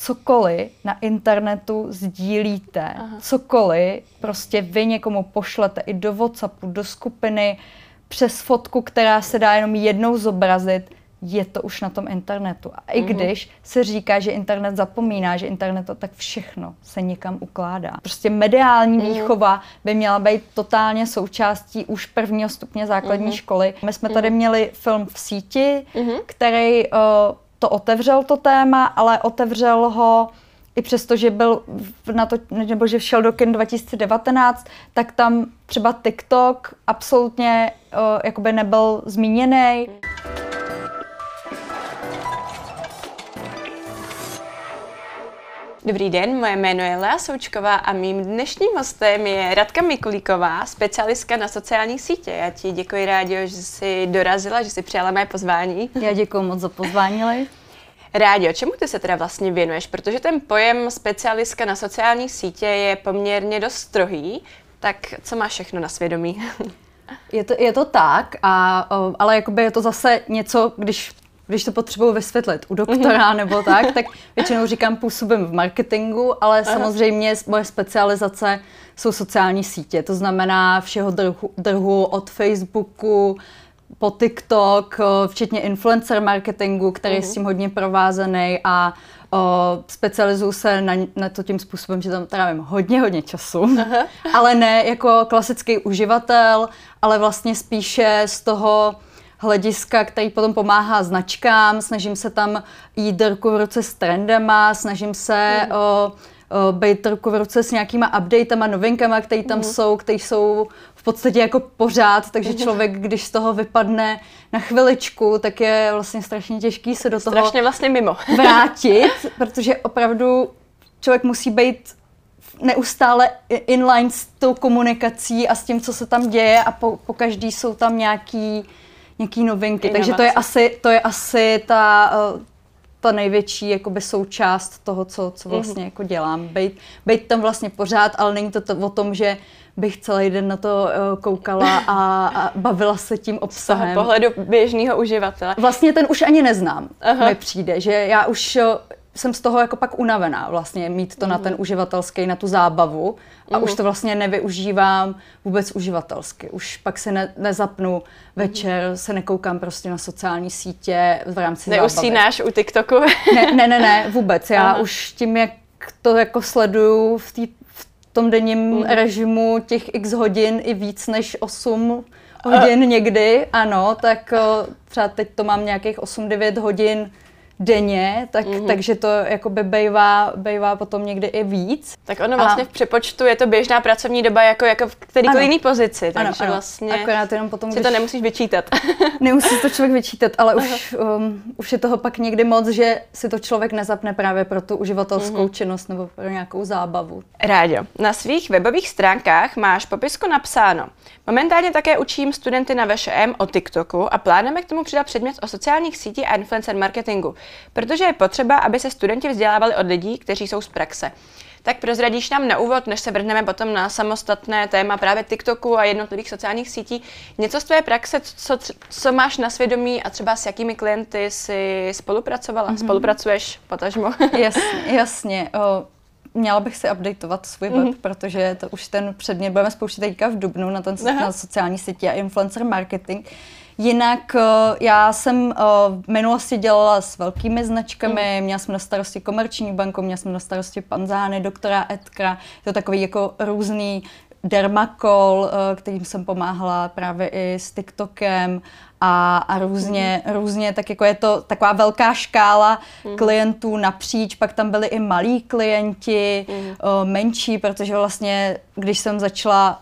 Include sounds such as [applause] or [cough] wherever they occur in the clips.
cokoliv na internetu sdílíte, Aha. cokoliv prostě vy někomu pošlete i do Whatsappu, do skupiny, přes fotku, která se dá jenom jednou zobrazit, je to už na tom internetu. A i mm-hmm. když se říká, že internet zapomíná, že internet to tak všechno se někam ukládá. Prostě mediální mm-hmm. výchova by měla být totálně součástí už prvního stupně základní mm-hmm. školy. My jsme tady mm-hmm. měli film v síti, mm-hmm. který uh, to otevřel to téma, ale otevřel ho i přesto, že byl na to, nebo že šel do kin 2019, tak tam třeba TikTok absolutně uh, jakoby nebyl zmíněný. Dobrý den, moje jméno je Lea Součková a mým dnešním hostem je Radka Mikulíková, specialistka na sociálních sítě. Já ti děkuji rádi, že jsi dorazila, že jsi přijala mé pozvání. Já děkuji moc za pozvání, Lej. Rádio, čemu ty se teda vlastně věnuješ? Protože ten pojem specialistka na sociálních sítě je poměrně dost strohý, tak co máš všechno na svědomí? [laughs] Je to, je to tak, a, ale jakoby je to zase něco, když když to potřebuji vysvětlit u doktora nebo tak, tak většinou říkám, působím v marketingu, ale Aha. samozřejmě moje specializace jsou sociální sítě. To znamená všeho druhu, druhu od Facebooku po TikTok, včetně influencer marketingu, který uh-huh. je s mhm. tím hodně provázený a o, specializuju se na, na to tím způsobem, že tam trávím hodně, hodně času, uh-huh. [laughs] ale ne jako klasický uživatel, ale vlastně spíše z toho hlediska, který potom pomáhá značkám, snažím se tam jít ruku v ruce s trendama, snažím se mm. o, o, být ruku v ruce s nějakýma updatama, novinkama, které tam mm. jsou, které jsou v podstatě jako pořád, takže mhm. člověk, když z toho vypadne na chviličku, tak je vlastně strašně těžký se do toho strašně vlastně mimo. [laughs] vrátit, protože opravdu člověk musí být neustále inline s tou komunikací a s tím, co se tam děje a po, po každý jsou tam nějaký nějaký novinky. Inovace. Takže to je asi, to je asi ta, eh, ta největší jakoby součást toho, co, co mhm. vlastně mm-hmm. jako dělám. Bejt, bejt tam vlastně pořád, ale není to, to o tom, že bych celý den na to uh, koukala a, a bavila se tím obsahem. Z pohledu běžného uživatele. Vlastně ten už ani neznám, Aha. mi přijde, že já už uh, jsem z toho jako pak unavená vlastně mít to mm. na ten mhm. uživatelský, na tu zábavu a mm. už mhm. to vlastně nevyužívám vůbec uživatelsky. Už pak se ne, nezapnu večer, mm. se nekoukám prostě na sociální sítě v rámci Neusínáš zábavy. u TikToku? [laughs] ne, ne, ne, ne, vůbec. Já Aha. už tím, jak to jako sleduju v, tý, v tom denním mm. režimu těch x hodin i víc než 8 hodin někdy, ano, tak třeba teď to mám nějakých 8-9 hodin denně, tak, mm-hmm. takže to jakoby bejvá, bejvá potom někdy i víc. Tak ono vlastně a... v přepočtu je to běžná pracovní doba jako, jako v kterýkoliv jiný pozici, takže ano, ano. vlastně Akorát jenom potom, si když... to nemusíš vyčítat. [laughs] Nemusí to člověk vyčítat, ale už, um, už je toho pak někdy moc, že si to člověk nezapne právě pro tu uživatelskou mm-hmm. činnost nebo pro nějakou zábavu. Rádio, na svých webových stránkách máš popisku napsáno. Momentálně také učím studenty na VŠM o TikToku a plánujeme k tomu přidat předmět o sociálních sítích a influencer marketingu protože je potřeba, aby se studenti vzdělávali od lidí, kteří jsou z praxe. Tak prozradíš nám na úvod, než se vrhneme potom na samostatné téma právě TikToku a jednotlivých sociálních sítí, něco z tvé praxe, co, co máš na svědomí a třeba s jakými klienty jsi spolupracovala, mm-hmm. spolupracuješ, potažmo? [laughs] jasně, jasně. O, měla bych si updateovat svůj web, mm-hmm. protože to už ten předmět budeme spouštět teďka v Dubnu na, ten, na sociální sítě a influencer marketing. Jinak eh, já jsem eh, v minulosti dělala s velkými značkami, mm. měla jsem na starosti komerční banku, měla jsem na starosti Panzány, doktora Edkra, to takový jako různý Dermakol, eh, kterým jsem pomáhala právě i s TikTokem a, a různě, mm. různě, tak jako je to taková velká škála mm. klientů napříč, pak tam byli i malí klienti, mm. menší, protože vlastně, když jsem začala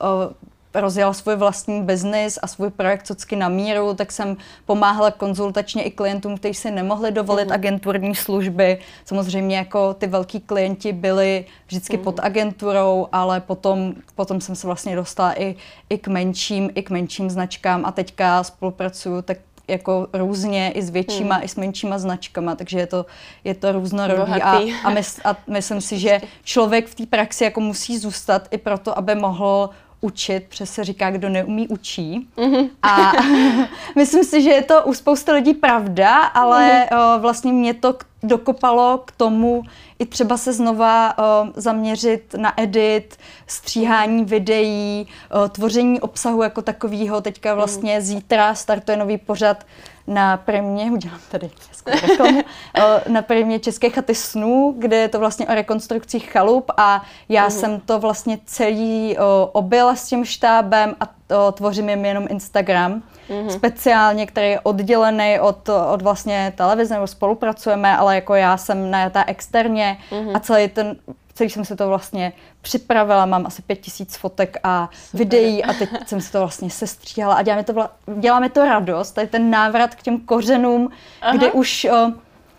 rozjela svůj vlastní biznis a svůj projekt Cocky na míru, tak jsem pomáhala konzultačně i klientům, kteří si nemohli dovolit mm. agenturní služby. Samozřejmě jako ty velký klienti byli vždycky mm. pod agenturou, ale potom, potom jsem se vlastně dostala i, i k menším, i k menším značkám a teďka spolupracuju tak jako různě i s většíma, hmm. i s menšíma značkama, takže je to, je to různorodý a, a, mys, a myslím si, že člověk v té praxi jako musí zůstat i proto, aby mohl učit, protože se říká, kdo neumí, učí. Mm-hmm. A [laughs] myslím si, že je to u spousty lidí pravda, ale mm-hmm. vlastně mě to dokopalo k tomu i třeba se znova zaměřit na edit, stříhání videí, tvoření obsahu jako takového. Teďka vlastně mm. zítra startuje nový pořad na prémě, udělám tady reklamu, [laughs] na prémě České chaty snů, kde je to vlastně o rekonstrukcích chalup a já uh-huh. jsem to vlastně celý o, objela s tím štábem a to, tvořím jim jenom Instagram, uh-huh. speciálně, který je oddělený od, od vlastně televize, nebo spolupracujeme, ale jako já jsem najatá externě uh-huh. a celý ten celý jsem se to vlastně připravila, mám asi pět tisíc fotek a Super. videí a teď jsem se to vlastně sestříhala a děláme to, vla, děláme to radost, tady ten návrat k těm kořenům, Aha. kde už o,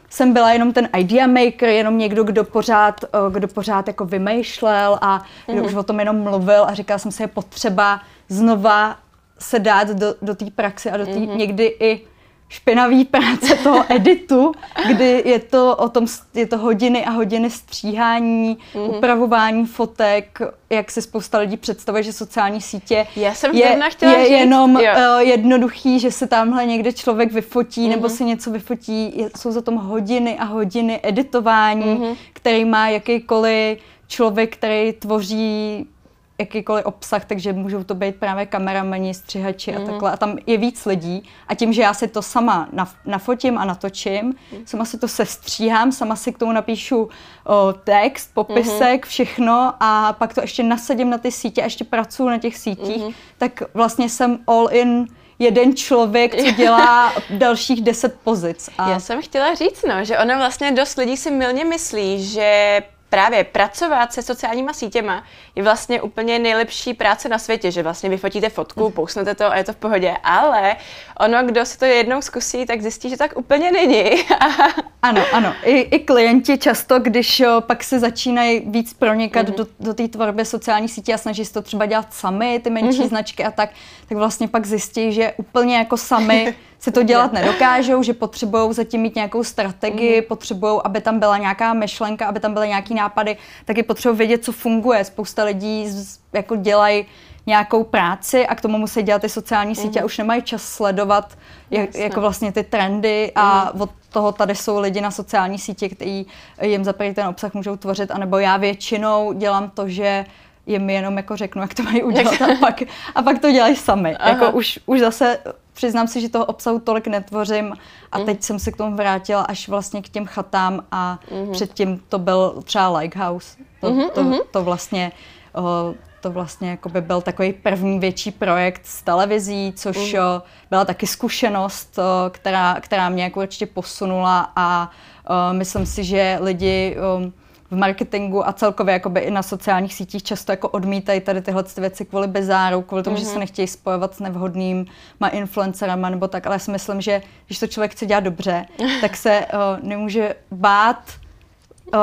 jsem byla jenom ten idea maker, jenom někdo, kdo pořád, o, kdo pořád jako vymýšlel a kdo už o tom jenom mluvil a říkala jsem si, je potřeba znova se dát do, do té praxe a do té mm-hmm. někdy i špinavý práce toho editu, kdy je to o tom, je to hodiny a hodiny stříhání, mm-hmm. upravování fotek, jak si spousta lidí představuje, že sociální sítě Já jsem je, chtěla je říct, jenom jo. Uh, jednoduchý, že se tamhle někde člověk vyfotí mm-hmm. nebo si něco vyfotí. Je, jsou za tom hodiny a hodiny editování, mm-hmm. který má jakýkoliv člověk, který tvoří jakýkoliv obsah, takže můžou to být právě kameramani, střihači mm. a mhm. takhle. A tam je víc lidí. A tím, že já si to sama nafotím a natočím, mm. sama si to sestříhám, sama si k tomu napíšu o, text, popisek, mm. všechno a pak to ještě nasadím na ty sítě a ještě pracuji na těch sítích, mm. tak vlastně jsem all in jeden člověk, co dělá [laughs] dalších deset pozic. A... Já jsem chtěla říct, no, že ono vlastně dost lidí si milně myslí, že právě pracovat se sociálníma sítěma je vlastně úplně nejlepší práce na světě, že vlastně vyfotíte fotku, mhm. pousnete to a je to v pohodě, ale ono, kdo si to jednou zkusí, tak zjistí, že tak úplně není. [laughs] ano, ano. I, I klienti často, když jo, pak se začínají víc pronikat mm-hmm. do, do té tvorby sociální sítě a snaží se to třeba dělat sami, ty menší mm-hmm. značky a tak, tak vlastně pak zjistí, že úplně jako sami [laughs] si to dělat nedokážou, že potřebují zatím mít nějakou strategii, mm. potřebují, aby tam byla nějaká myšlenka, aby tam byly nějaký nápady, taky potřebují vědět, co funguje. Spousta lidí jako dělají nějakou práci a k tomu musí dělat ty sociální sítě mm. a už nemají čas sledovat jak, jako vlastně ty trendy a mm. od toho tady jsou lidi na sociální sítě, kteří jim za ten obsah můžou tvořit, anebo já většinou dělám to, že jim jenom jako řeknu, jak to mají udělat a [laughs] pak, a pak to dělají sami. Jako už, už zase přiznám si, že toho obsahu tolik netvořím a mm. teď jsem se k tomu vrátila až vlastně k těm chatám a mm. předtím to byl třeba Lighthouse. To, mm-hmm, to, to, to vlastně to vlastně jako by byl takový první větší projekt s televizí, což mm. o, byla taky zkušenost, která, která mě jako určitě posunula a myslím si, že lidi v marketingu a celkově jakoby i na sociálních sítích často jako odmítají tady tyhle věci kvůli bezáru, kvůli tomu, mm-hmm. že se mhm. nechtějí spojovat s nevhodnýma influencerama nebo tak, ale já si myslím, že když to člověk chce dělat dobře, [laughs] tak se uh, nemůže bát uh,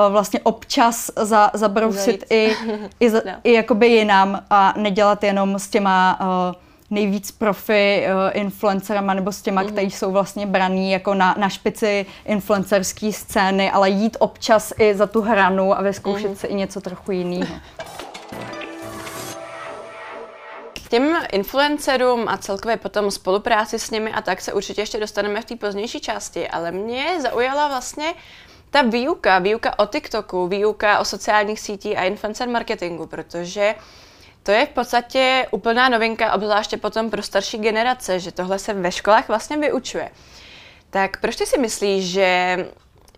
vlastně občas za, zabrousit i, [laughs] i, za, no. i jakoby jinam a nedělat jenom s těma uh, nejvíc profi uh, influencerama nebo s těma, mm. kteří jsou vlastně braní jako na, na špici influencerské scény, ale jít občas i za tu hranu a vyzkoušet mm. si i něco trochu jiného. K těm influencerům a celkově potom spolupráci s nimi a tak se určitě ještě dostaneme v té pozdější části, ale mě zaujala vlastně ta výuka, výuka o TikToku, výuka o sociálních sítích a influencer marketingu, protože to je v podstatě úplná novinka, obzvláště potom pro starší generace, že tohle se ve školách vlastně vyučuje. Tak proč ty si myslíš, že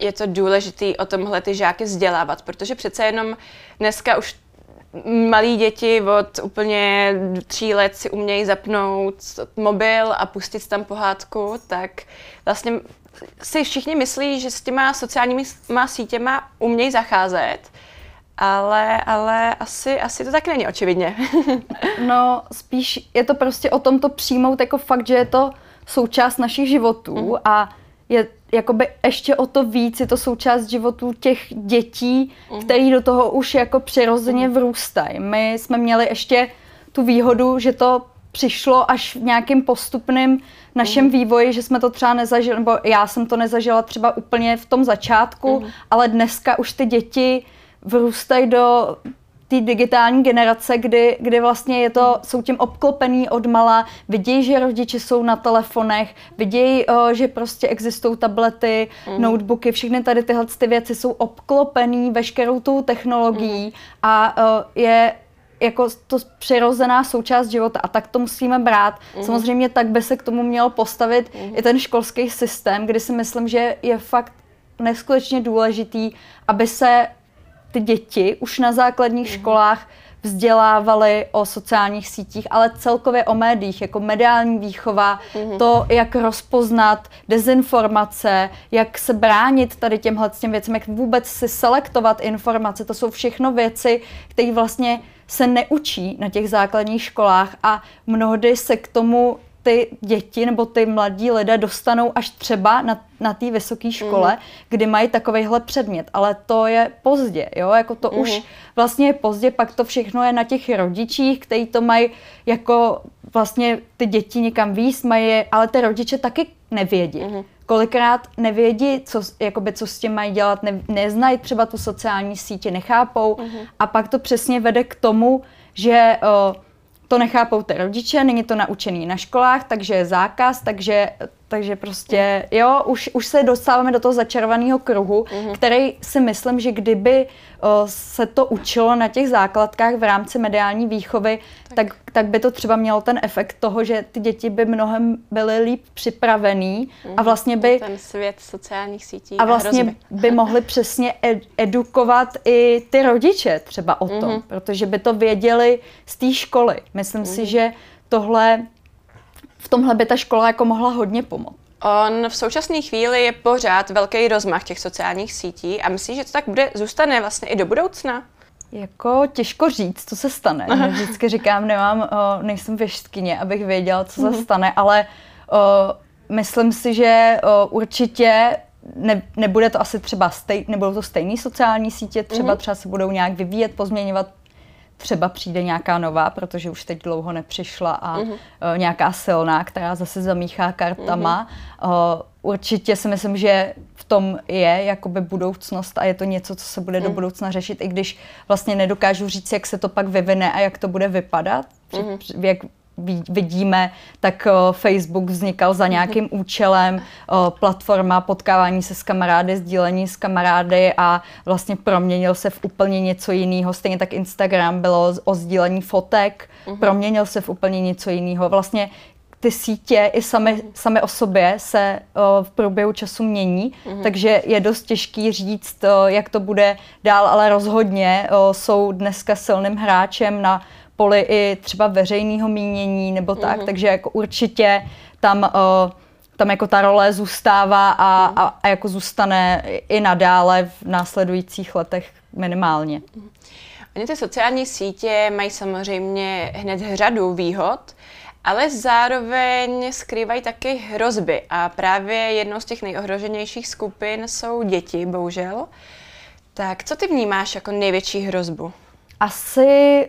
je to důležité o tomhle ty žáky vzdělávat? Protože přece jenom dneska už malí děti od úplně tří let si umějí zapnout mobil a pustit tam pohádku, tak vlastně si všichni myslí, že s těma sociálními sítěma umějí zacházet, ale, ale asi, asi to tak není, očividně. [laughs] no, spíš je to prostě o tom to přijmout jako fakt, že je to součást našich životů mm. a je jakoby ještě o to víc, je to součást životů těch dětí, mm. který do toho už jako přirozeně mm. vrůstají. My jsme měli ještě tu výhodu, že to přišlo až v nějakým postupným našem mm. vývoji, že jsme to třeba nezažili, nebo já jsem to nezažila třeba úplně v tom začátku, mm. ale dneska už ty děti vrůstají do té digitální generace, kdy, kdy vlastně je to, jsou tím obklopený od mala, vidějí, že rodiče jsou na telefonech, vidějí, že prostě existují tablety, mm. notebooky, všechny tady tyhle ty věci jsou obklopený veškerou tou technologií mm. a je jako to přirozená součást života a tak to musíme brát. Mm. Samozřejmě tak by se k tomu měl postavit mm. i ten školský systém, kdy si myslím, že je fakt neskutečně důležitý, aby se ty děti už na základních mm. školách vzdělávali o sociálních sítích, ale celkově o médiích, jako mediální výchova, mm-hmm. to, jak rozpoznat dezinformace, jak se bránit tady těmhle těm věcem, jak vůbec si selektovat informace, to jsou všechno věci, které vlastně se neučí na těch základních školách a mnohdy se k tomu ty děti nebo ty mladí lidé dostanou až třeba na, na té vysoké škole, mm. kdy mají takovýhle předmět. Ale to je pozdě, jo, jako to mm. už vlastně je pozdě, pak to všechno je na těch rodičích, kteří to mají jako vlastně ty děti někam výst mají, ale ty rodiče taky nevědí. Mm kolikrát nevědí, co, jakoby, co s tím mají dělat, ne, neznají třeba tu sociální sítě, nechápou uh-huh. a pak to přesně vede k tomu, že o, to nechápou ty rodiče, není to naučený na školách, takže je zákaz, takže takže prostě, jo, už, už se dostáváme do toho začarovaného kruhu, mm-hmm. který si myslím, že kdyby o, se to učilo na těch základkách v rámci mediální výchovy, tak. Tak, tak by to třeba mělo ten efekt toho, že ty děti by mnohem byly líp připravený mm-hmm. a mhm. vlastně by... Ten svět sociálních sítí a vlastně hrozby. by mohli přesně ed, edukovat i ty rodiče třeba o tom, mm-hmm. protože by to věděli z té školy. Myslím mm-hmm. si, že tohle v tomhle by ta škola jako mohla hodně pomoct. On v současné chvíli je pořád velký rozmach těch sociálních sítí a myslíš, že to tak bude, zůstane vlastně i do budoucna? Jako těžko říct, co se stane. Aha. Vždycky říkám, nemám, o, nejsem věštkyně, abych věděla, co se mhm. stane, ale o, myslím si, že o, určitě ne, nebude to asi třeba stej, nebudou to stejné sociální sítě, třeba mm-hmm. třeba se budou nějak vyvíjet, pozměňovat, třeba přijde nějaká nová, protože už teď dlouho nepřišla a uh-huh. uh, nějaká silná, která zase zamíchá kartama. Uh-huh. Uh, určitě si myslím, že v tom je jakoby budoucnost a je to něco, co se bude uh-huh. do budoucna řešit, i když vlastně nedokážu říct, jak se to pak vyvine a jak to bude vypadat, uh-huh. jak vidíme, tak Facebook vznikal za nějakým účelem, platforma potkávání se s kamarády, sdílení s kamarády a vlastně proměnil se v úplně něco jiného. Stejně tak Instagram bylo o sdílení fotek, uh-huh. proměnil se v úplně něco jiného. Vlastně ty sítě i sami, sami o sobě se o, v průběhu času mění, uh-huh. takže je dost těžký říct, o, jak to bude dál, ale rozhodně o, jsou dneska silným hráčem na poli i třeba veřejného mínění nebo tak, mm-hmm. takže jako určitě tam, uh, tam jako ta role zůstává a, mm-hmm. a, a jako zůstane i nadále v následujících letech minimálně. Mm-hmm. Oni ty sociální sítě mají samozřejmě hned řadu výhod, ale zároveň skrývají taky hrozby a právě jednou z těch nejohroženějších skupin jsou děti, bohužel. Tak co ty vnímáš jako největší hrozbu? Asi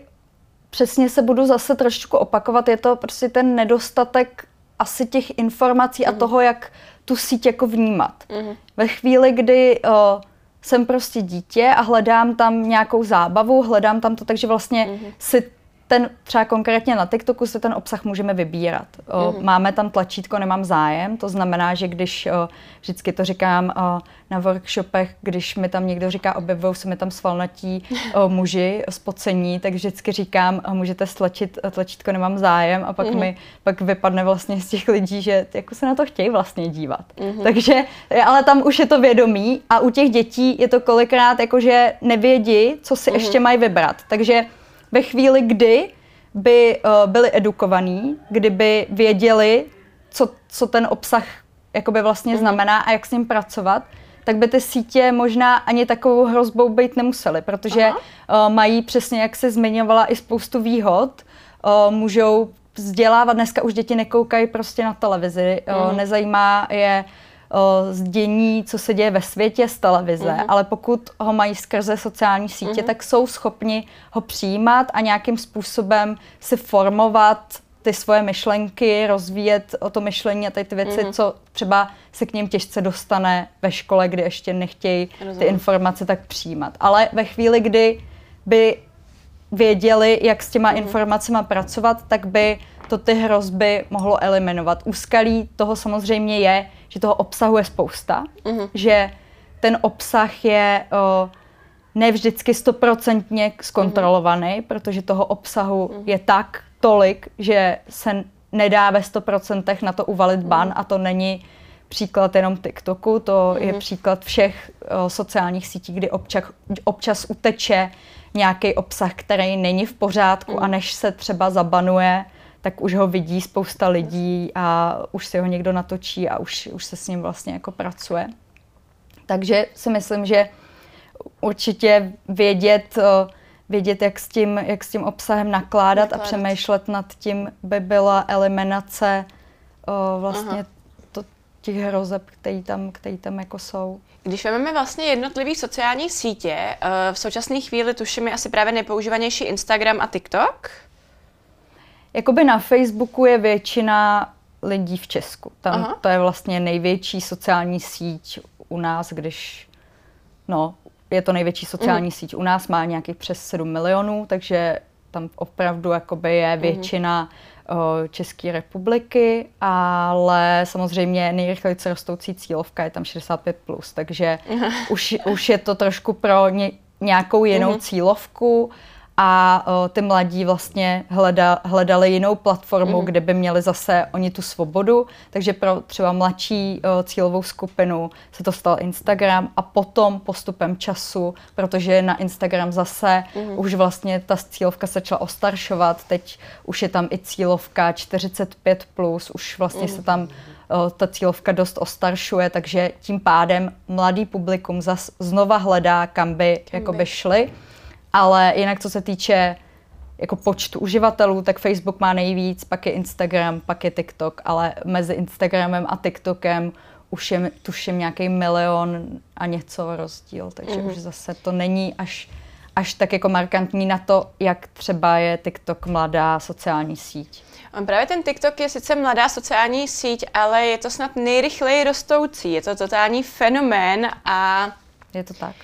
přesně se budu zase trošku opakovat, je to prostě ten nedostatek asi těch informací mm. a mhm. toho, jak tu síť jako vnímat. Mm. Ve chvíli, kdy o, jsem prostě dítě a hledám tam nějakou zábavu, hledám tam to, takže vlastně mm. si ten třeba konkrétně na TikToku si ten obsah můžeme vybírat. O, mm. Máme tam tlačítko nemám zájem, to znamená, že když o, vždycky to říkám o, na workshopech, když mi tam někdo říká, objevují se mi tam svalnatí o, muži spocení, tak vždycky říkám, o, můžete stlačit tlačítko nemám zájem a pak mm. mi pak vypadne vlastně z těch lidí, že jako se na to chtějí vlastně dívat. Mm. Takže, ale tam už je to vědomí a u těch dětí je to kolikrát jako, že nevědí, co si mm. ještě mají vybrat. Takže ve chvíli, kdy by uh, byli edukovaní, kdyby věděli, co, co ten obsah jakoby vlastně mm. znamená a jak s ním pracovat, tak by ty sítě možná ani takovou hrozbou být nemusely, protože uh, mají přesně, jak se zmiňovala, i spoustu výhod. Uh, můžou vzdělávat, dneska už děti nekoukají prostě na televizi, mm. uh, nezajímá je uh, zdění, co se děje ve světě z televize, mm-hmm. ale pokud ho mají skrze sociální sítě, mm-hmm. tak jsou schopni ho přijímat a nějakým způsobem si formovat ty svoje myšlenky, rozvíjet o to myšlení a ty, ty věci, mm-hmm. co třeba se k ním těžce dostane ve škole, kdy ještě nechtějí ty informace tak přijímat. Ale ve chvíli, kdy by věděli, jak s těma mm. informacemi pracovat, tak by to ty hrozby mohlo eliminovat. Úskalí toho samozřejmě je, že toho obsahu je spousta, mm. že ten obsah je o, ne vždycky stoprocentně zkontrolovaný, mm. protože toho obsahu mm. je tak tolik, že se nedá ve 100% na to uvalit ban mm. a to není příklad jenom TikToku, to mm. je příklad všech o, sociálních sítí, kdy občas, občas uteče nějaký obsah, který není v pořádku mm. a než se třeba zabanuje, tak už ho vidí spousta lidí a už si ho někdo natočí a už, už se s ním vlastně jako pracuje. Takže si myslím, že určitě vědět, vědět jak, s tím, jak s tím obsahem nakládat, nakládat. a přemýšlet nad tím by byla eliminace vlastně to, těch hrozeb, které tam, který tam jako jsou. Když vezmeme vlastně jednotlivý sociální sítě, eh, v současné chvíli tuším je asi právě nejpoužívanější Instagram a TikTok. Jakoby na Facebooku je většina lidí v Česku. Tam Aha. to je vlastně největší sociální síť u nás, když no, je to největší sociální mm. síť u nás, má nějakých přes 7 milionů, takže tam opravdu jakoby je mhm. většina mm České republiky, ale samozřejmě nejrychleji rostoucí cílovka je tam 65+, plus, takže už, už je to trošku pro ně, nějakou jinou mm-hmm. cílovku a o, ty mladí vlastně hleda, hledali jinou platformu, mm. kde by měli zase oni tu svobodu, takže pro třeba mladší o, cílovou skupinu se to stal Instagram a potom postupem času, protože na Instagram zase mm. už vlastně ta cílovka se začala ostaršovat, teď už je tam i cílovka 45+, plus, už vlastně mm. se tam ta cílovka dost ostaršuje, takže tím pádem mladý publikum zas znova hledá, kam by, kam by. šli. Ale jinak, co se týče jako počtu uživatelů, tak Facebook má nejvíc, pak je Instagram, pak je TikTok, ale mezi Instagramem a TikTokem už je, tuším, nějaký milion a něco rozdíl, takže mm. už zase to není až, až tak jako markantní na to, jak třeba je TikTok mladá sociální síť. On právě ten TikTok je sice mladá sociální síť, ale je to snad nejrychleji rostoucí. Je to totální fenomén a... Je to tak.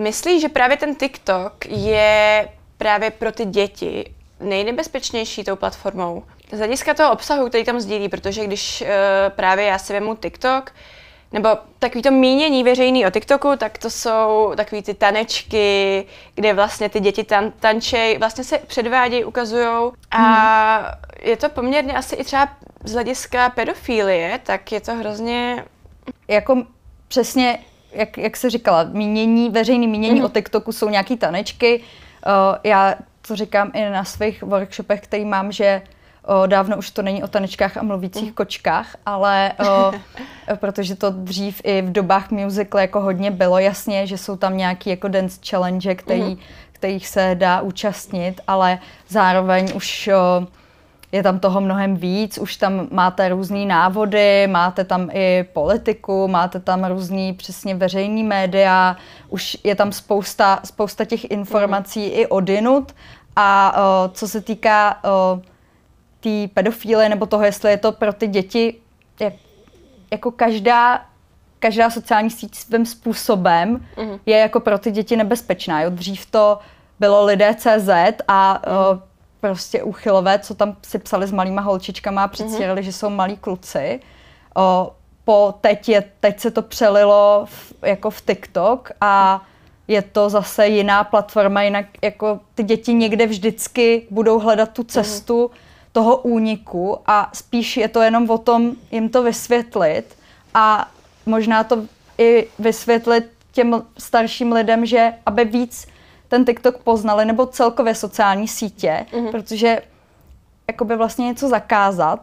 Myslíš, že právě ten TikTok je právě pro ty děti nejnebezpečnější tou platformou? Z hlediska toho obsahu, který tam sdílí, protože když uh, právě já si vemu TikTok, nebo takový to mínění veřejný o TikToku, tak to jsou takový ty tanečky, kde vlastně ty děti tan- tančej, vlastně se předvádějí, ukazují a hmm. je to poměrně asi i třeba z hlediska pedofilie, tak je to hrozně... Jako přesně jak, jak se říkala, mínění, veřejný mínění mm-hmm. o TikToku jsou nějaký tanečky. Uh, já to říkám i na svých workshopech, který mám, že uh, dávno už to není o tanečkách a mluvících mm. kočkách, ale uh, [laughs] protože to dřív i v dobách musical jako hodně bylo jasně, že jsou tam nějaký jako dance challenge, který, mm. kterých se dá účastnit, ale zároveň už uh, je tam toho mnohem víc, už tam máte různé návody, máte tam i politiku, máte tam různý přesně veřejný média, už je tam spousta, spousta těch informací mm. i odinut a o, co se týká té pedofíly nebo toho, jestli je to pro ty děti, jak, jako každá každá sociální síť svým způsobem mm. je jako pro ty děti nebezpečná. Jo? Dřív to bylo lidé CZ a mm. Prostě úchylové, co tam si psali s malýma holčičkama a předstírali, mm-hmm. že jsou malí kluci. O, po teď, je, teď se to přelilo v, jako v TikTok a je to zase jiná platforma, jinak jako ty děti někde vždycky budou hledat tu cestu mm. toho úniku a spíš je to jenom o tom jim to vysvětlit a možná to i vysvětlit těm starším lidem, že aby víc ten TikTok poznali, nebo celkově sociální sítě, mm-hmm. protože jakoby vlastně něco zakázat.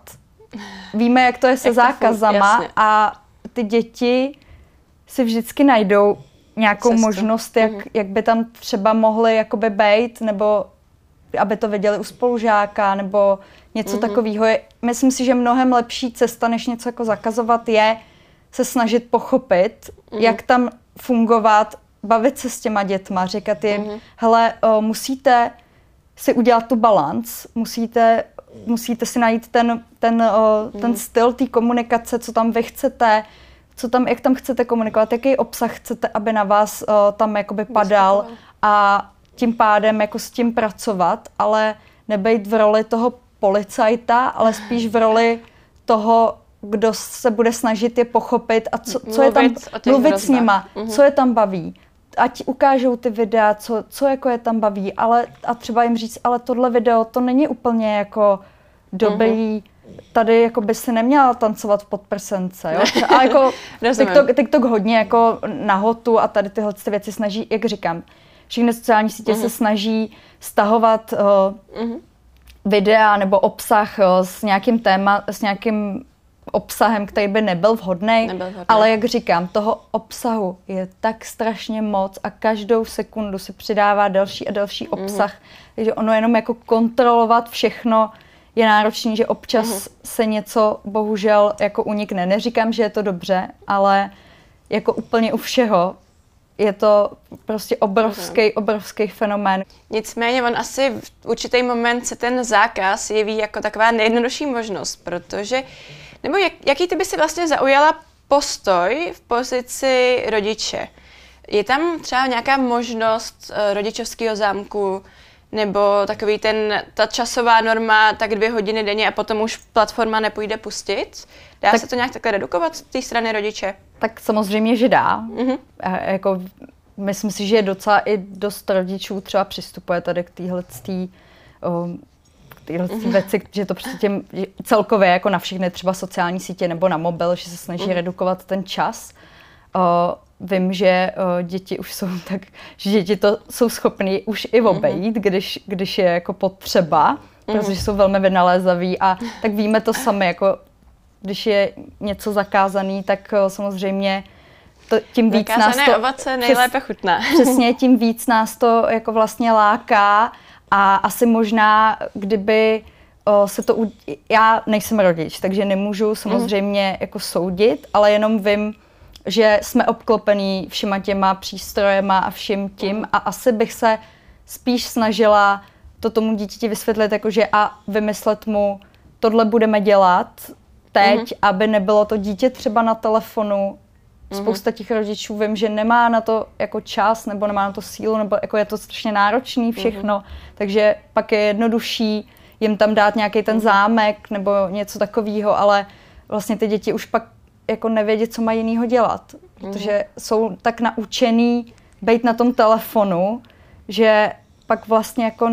Víme, jak to je se jak zákazama fun, a ty děti si vždycky najdou nějakou Cestu. možnost, jak, mm-hmm. jak by tam třeba mohly jakoby bejt, nebo aby to věděli u spolužáka, nebo něco mm-hmm. takového. Myslím si, že mnohem lepší cesta, než něco jako zakazovat, je se snažit pochopit, mm-hmm. jak tam fungovat bavit se s těma dětma, říkat jim, mm-hmm. hele, o, musíte si udělat tu balans, musíte, musíte si najít ten, ten, o, mm. ten mhm. styl té komunikace, co tam vy chcete, co tam, jak tam chcete komunikovat, jaký obsah chcete, aby na vás o, tam jakoby padal a tím pádem jako s tím pracovat, ale nebejt v roli toho policajta, ale spíš v roli toho, kdo se bude snažit je pochopit a co, co je tam, mluvit s nima, uh-huh. co je tam baví. Ať ukážou ty videa, co, co jako je tam baví, ale a třeba jim říct, ale tohle video, to není úplně jako dobrý, uh-huh tady jako by si neměla tancovat v podprsence, jo? [laughs] A jako TikTok, TikTok hodně jako nahotu a tady tyhle ty věci snaží, jak říkám, všechny sociální sítě uh-huh. se mhm. snaží stahovat uh, uh-huh. videa nebo obsah uh, s nějakým téma, s nějakým obsahem, který by nebyl vhodný, ale jak říkám, toho obsahu je tak strašně moc a každou sekundu se přidává další a další obsah, mm-hmm. takže ono jenom jako kontrolovat všechno je náročný, že občas uh-huh. se něco bohužel jako unikne. Neříkám, že je to dobře, ale jako úplně u všeho je to prostě obrovský, uh-huh. obrovský fenomén. Nicméně on asi v určitý moment se ten zákaz jeví jako taková nejjednodušší možnost, protože, nebo jak, jaký ty by si vlastně zaujala postoj v pozici rodiče? Je tam třeba nějaká možnost uh, rodičovského zámku, nebo takový ten, ta časová norma, tak dvě hodiny denně a potom už platforma nepůjde pustit? Dá tak, se to nějak takhle redukovat z té strany rodiče? Tak samozřejmě, že dá. Mm-hmm. A, jako, myslím si, že docela i dost rodičů třeba přistupuje tady k téhle tyhle věci, že to prostě těm, celkově jako na všechny třeba sociální sítě nebo na mobil, že se snaží mm-hmm. redukovat ten čas. O, vím, že uh, děti už jsou tak, že děti to jsou schopné už i mhm. obejít, mm-hmm. když, když je jako potřeba, mm-hmm. protože jsou velmi vynalézaví a tak víme to sami, jako když je něco zakázaný, tak uh, samozřejmě to, tím víc Zakázané nás to... ovoce nejlépe chutná. Přesně, [laughs] tím víc nás to jako vlastně láká a asi možná, kdyby o, se to... U... Já nejsem rodič, takže nemůžu samozřejmě mm. jako soudit, ale jenom vím, že jsme obklopení všema těma přístrojema a vším tím a asi bych se spíš snažila to tomu dítěti vysvětlit, jakože a vymyslet mu, tohle budeme dělat teď, mm-hmm. aby nebylo to dítě třeba na telefonu. Mhm. Spousta těch rodičů vím, že nemá na to jako čas, nebo nemá na to sílu, nebo jako je to strašně náročný mhm. všechno, mm-hmm. takže pak je jednodušší jim tam dát nějaký ten zámek nebo něco takového, ale vlastně ty děti už pak jako nevědět, co mají jinýho dělat. Protože mm. jsou tak naučený být na tom telefonu, že pak vlastně jako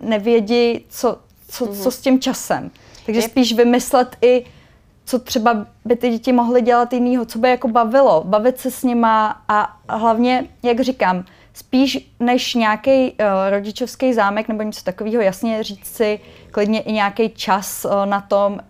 nevědí, co, co, mm. co s tím časem. Takže spíš vymyslet i, co třeba by ty děti mohly dělat jinýho, co by jako bavilo, bavit se s nima a hlavně, jak říkám, spíš než nějaký uh, rodičovský zámek nebo něco takového, jasně říct si klidně i nějaký čas uh, na tom,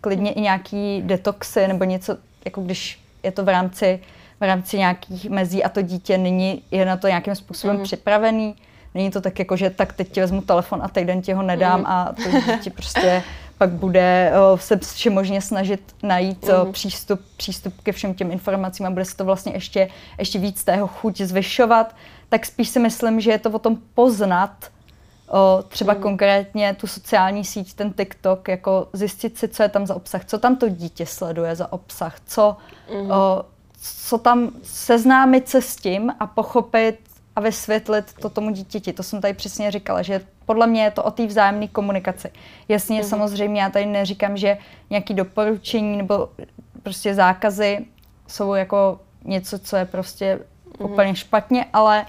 klidně i nějaký detoxy nebo něco jako když je to v rámci, v rámci nějakých mezí a to dítě není, je na to nějakým způsobem mm. připravený. Není to tak jako, že tak teď ti vezmu telefon a týden ti ho nedám mm. a to dítě prostě pak bude o, se všemožně snažit najít mm. o, přístup, přístup ke všem těm informacím a bude se to vlastně ještě, ještě víc tého chuť zvyšovat, tak spíš si myslím, že je to o tom poznat o, třeba mm. konkrétně tu sociální síť, ten TikTok, jako zjistit si, co je tam za obsah, co tam to dítě sleduje za obsah, co, mm. o, co tam seznámit se s tím a pochopit a vysvětlit to tomu dítěti. To jsem tady přesně říkala, že podle mě je to o té vzájemné komunikaci. Jasně, mm. samozřejmě, já tady neříkám, že nějaké doporučení nebo prostě zákazy jsou jako něco, co je prostě mm. úplně špatně, ale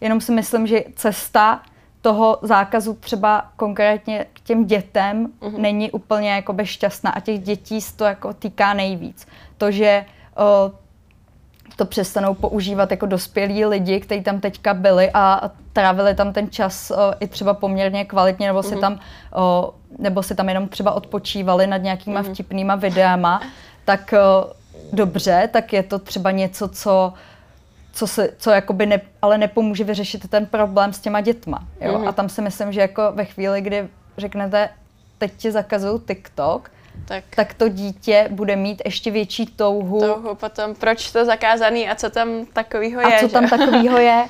jenom si myslím, že cesta toho zákazu třeba konkrétně k těm dětem uh-huh. není úplně jako šťastná a těch dětí se to jako týká nejvíc. To, že o, to přestanou používat jako dospělí lidi, kteří tam teďka byli a trávili tam ten čas o, i třeba poměrně kvalitně, nebo uh-huh. si tam o, nebo si tam jenom třeba odpočívali nad nějakýma uh-huh. vtipnýma videama, tak o, dobře, tak je to třeba něco, co co, se, co jakoby ne, ale nepomůže vyřešit ten problém s těma dětma. Jo? Mm-hmm. A tam si myslím, že jako ve chvíli, kdy řeknete, teď ti zakazují TikTok, tak. tak to dítě bude mít ještě větší touhu. Touhu potom, proč to zakázaný a co tam takového je. A co že? tam [laughs] takového je,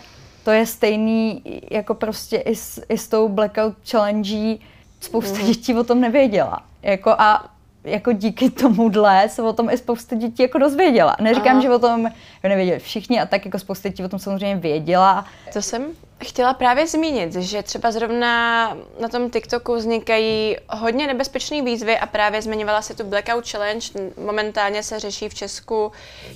to je stejný jako prostě i s, i s tou Blackout Challenge. Spousta mm. dětí o tom nevěděla. Jako a jako díky tomuhle se o tom i spousta dětí jako dozvěděla. Neříkám, Aha. že o tom nevěděli všichni a tak jako spousta dětí o tom samozřejmě věděla. To jsem chtěla právě zmínit, že třeba zrovna na tom TikToku vznikají hodně nebezpečné výzvy a právě zmiňovala se tu Blackout Challenge. Momentálně se řeší v Česku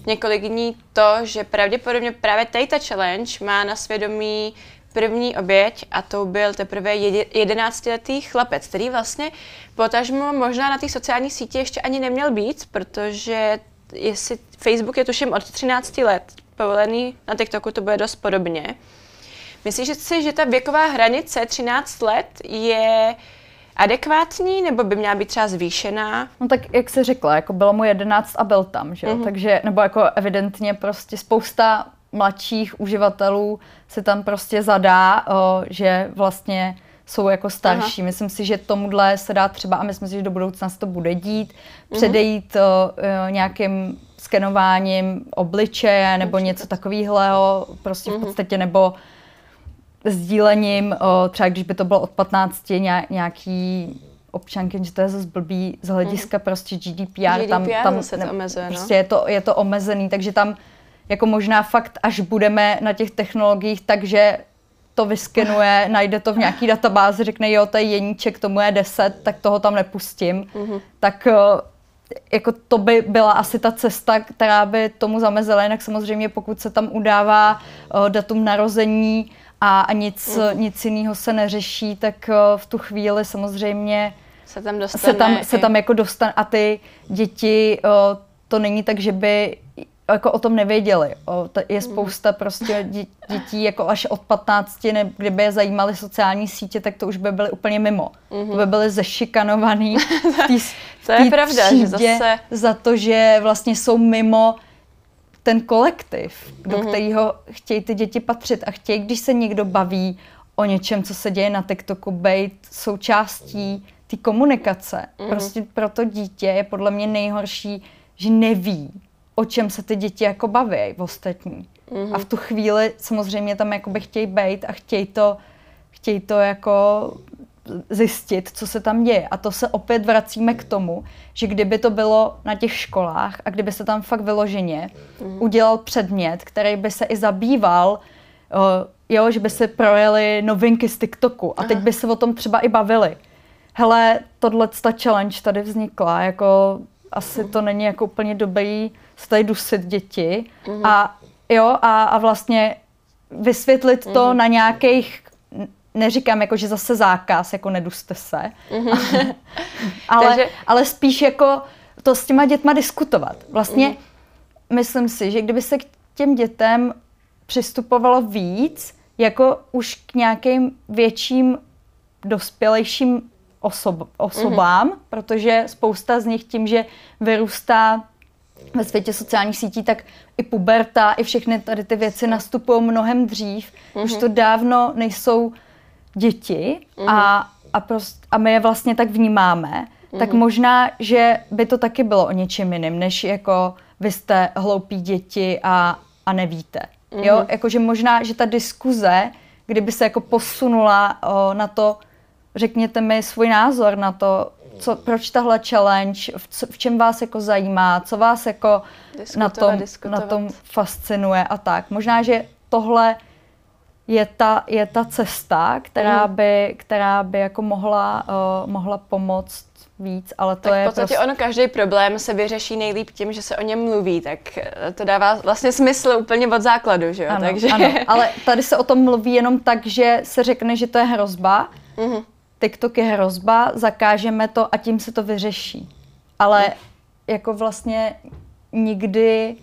několik dní to, že pravděpodobně právě tady ta challenge má na svědomí první oběť a to byl teprve 11-letý chlapec, který vlastně potažmo možná na té sociální síti ještě ani neměl být, protože jestli Facebook je tuším od 13 let povolený, na TikToku to bude dost podobně. Myslíš si, že ta věková hranice 13 let je adekvátní, nebo by měla být třeba zvýšená? No tak, jak jsi řekla, jako bylo mu 11 a byl tam, že jo? Mm-hmm. Takže, nebo jako evidentně prostě spousta mladších uživatelů se tam prostě zadá, o, že vlastně jsou jako starší. Aha. Myslím si, že tomuhle se dá třeba, a myslím si, že do budoucna se to bude dít, mm-hmm. předejít o, o, nějakým skenováním obličeje nebo Určitě. něco takového, prostě mm-hmm. v mhm. podstatě, nebo sdílením, třeba když by to bylo od 15 nějaký občanky, že to je zase blbý z hlediska mm. prostě GDPR. GDPR tam, tam se to omezuje, no? Prostě je to, je to omezený, takže tam jako možná fakt, až budeme na těch technologiích, takže to vyskenuje, [laughs] najde to v nějaký databázi, řekne, jo, to je jeníček, tomu je 10, tak toho tam nepustím. Mm-hmm. Tak jako to by byla asi ta cesta, která by tomu zamezila. Jinak samozřejmě, pokud se tam udává datum narození, a, a nic, mm. nic jiného se neřeší, tak eh, v tu chvíli samozřejmě se tam dostane. Se tam, se tam jako dostane a ty děti, eh, to není tak, že by jako o tom nevěděli. O, je mm. spousta prostě dětí jako až od 15, ne, kdyby je zajímaly sociální sítě, tak to už by byly úplně mimo. Mm-hmm. To by byly zešikanovaný [laughs] v tý, To je pravda, že zase... za to, že vlastně jsou mimo ten kolektiv, do mm-hmm. kterého chtějí ty děti patřit a chtějí, když se někdo baví o něčem, co se děje na TikToku, být součástí té komunikace. Mm-hmm. Prostě pro to dítě je podle mě nejhorší, že neví, o čem se ty děti jako baví v ostatní. Mm-hmm. A v tu chvíli samozřejmě tam jakoby chtějí být a chtějí to, chtějí to jako zjistit, co se tam děje. A to se opět vracíme k tomu, že kdyby to bylo na těch školách a kdyby se tam fakt vyloženě mm. udělal předmět, který by se i zabýval, uh, jo, že by se projeli novinky z TikToku a teď by se o tom třeba i bavili. Hele, tohle ta challenge tady vznikla, jako asi mm. to není jako úplně dobrý se tady dusit děti mm. a jo, a, a vlastně vysvětlit to na nějakých neříkám jako, že zase zákaz, jako neduste se, mm-hmm. [laughs] ale, Takže... ale spíš jako to s těma dětma diskutovat. Vlastně mm-hmm. myslím si, že kdyby se k těm dětem přistupovalo víc, jako už k nějakým větším dospělejším osob, osobám, mm-hmm. protože spousta z nich tím, že vyrůstá ve světě sociálních sítí, tak i puberta, i všechny tady ty věci nastupují mnohem dřív. Mm-hmm. Už to dávno nejsou děti a, a, prost, a my je vlastně tak vnímáme, tak možná, že by to taky bylo o něčem jiném, než jako vy jste hloupí děti a, a nevíte. Jo, jakože možná, že ta diskuze, kdyby se jako posunula o, na to, řekněte mi svůj názor na to, co, proč tahle challenge, v, co, v čem vás jako zajímá, co vás jako na tom, na tom fascinuje a tak. Možná, že tohle je ta, je ta cesta, která mm. by, která by jako mohla, uh, mohla pomoct víc, ale to tak je v podstatě prostě... ono, každý problém se vyřeší nejlíp tím, že se o něm mluví, tak eh, to dává vlastně smysl úplně od základu, že jo? Ano, Takže... ano, [laughs] ale tady se o tom mluví jenom tak, že se řekne, že to je hrozba, mm-hmm. TikTok je hrozba, zakážeme to a tím se to vyřeší. Ale mm. jako vlastně nikdy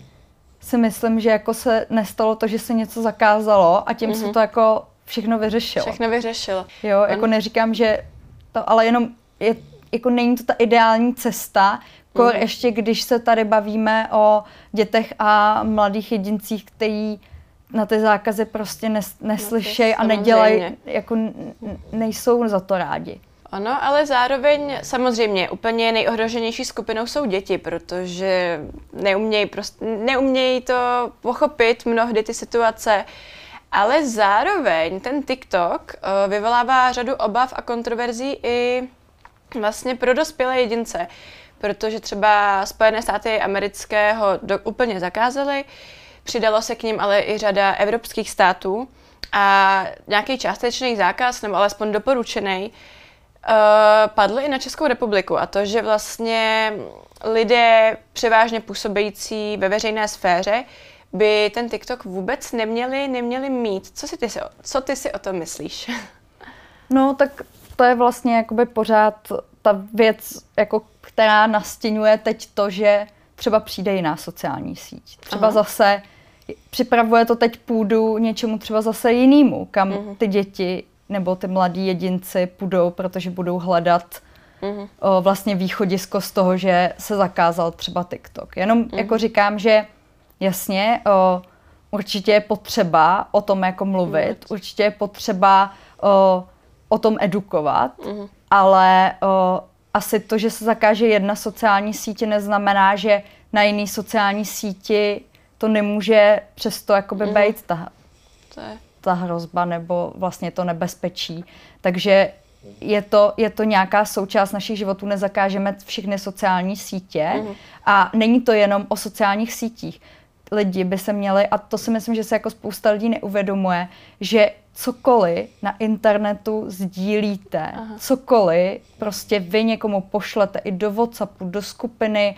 si myslím, že jako se nestalo to, že se něco zakázalo a tím mm-hmm. se mhm. to jako všechno vyřešilo. Všechno vyřešilo. Jo, jako On... neříkám, že to, ale jenom je, jako není to ta ideální cesta, kor mm. ještě když se tady bavíme o dětech a mladých jedincích, kteří na ty zákazy prostě nes, neslyšejí no a nedělají, jako nejsou za to rádi. Ano, ale zároveň samozřejmě úplně nejohroženější skupinou jsou děti, protože neumějí, prostě, neumějí to pochopit mnohdy ty situace. Ale zároveň ten TikTok uh, vyvolává řadu obav a kontroverzí i vlastně pro dospělé jedince, protože třeba Spojené státy amerického do, úplně zakázaly, přidalo se k ním ale i řada evropských států, a nějaký částečný zákaz, nebo alespoň doporučený, uh, padl i na Českou republiku. A to, že vlastně lidé převážně působící ve veřejné sféře by ten TikTok vůbec neměli, neměli mít. Co, si ty, si, co ty si o tom myslíš? [laughs] No, tak to je vlastně jakoby pořád ta věc, jako, která nastěňuje teď to, že třeba přijde jiná sociální síť. Třeba Aha. zase připravuje to teď půdu něčemu třeba zase jinému, kam uh-huh. ty děti nebo ty mladí jedinci půjdou, protože budou hledat uh-huh. o, vlastně východisko z toho, že se zakázal třeba TikTok. Jenom uh-huh. jako říkám, že jasně, o, určitě je potřeba o tom jako mluvit, uh-huh. určitě je potřeba o, o tom edukovat, uh-huh. ale o, asi to, že se zakáže jedna sociální sítě, neznamená, že na jiný sociální síti to nemůže přesto jakoby mm. být ta, to je. Ta hrozba nebo vlastně to nebezpečí. Takže je to, je to nějaká součást našich životů, nezakážeme všechny sociální sítě mm. a není to jenom o sociálních sítích. Lidi by se měli, a to si myslím, že se jako spousta lidí neuvědomuje, že cokoliv na internetu sdílíte, Aha. cokoliv prostě vy někomu pošlete i do Whatsappu, do skupiny,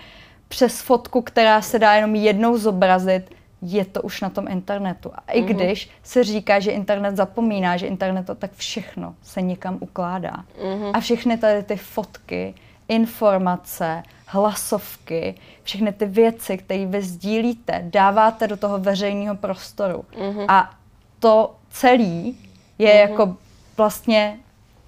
přes fotku, která se dá jenom jednou zobrazit, je to už na tom internetu. A i mm-hmm. když se říká, že internet zapomíná, že internet to tak všechno se někam ukládá. Mm-hmm. A všechny tady ty fotky, informace, hlasovky, všechny ty věci, které vy sdílíte, dáváte do toho veřejného prostoru. Mm-hmm. A to celé je mm-hmm. jako vlastně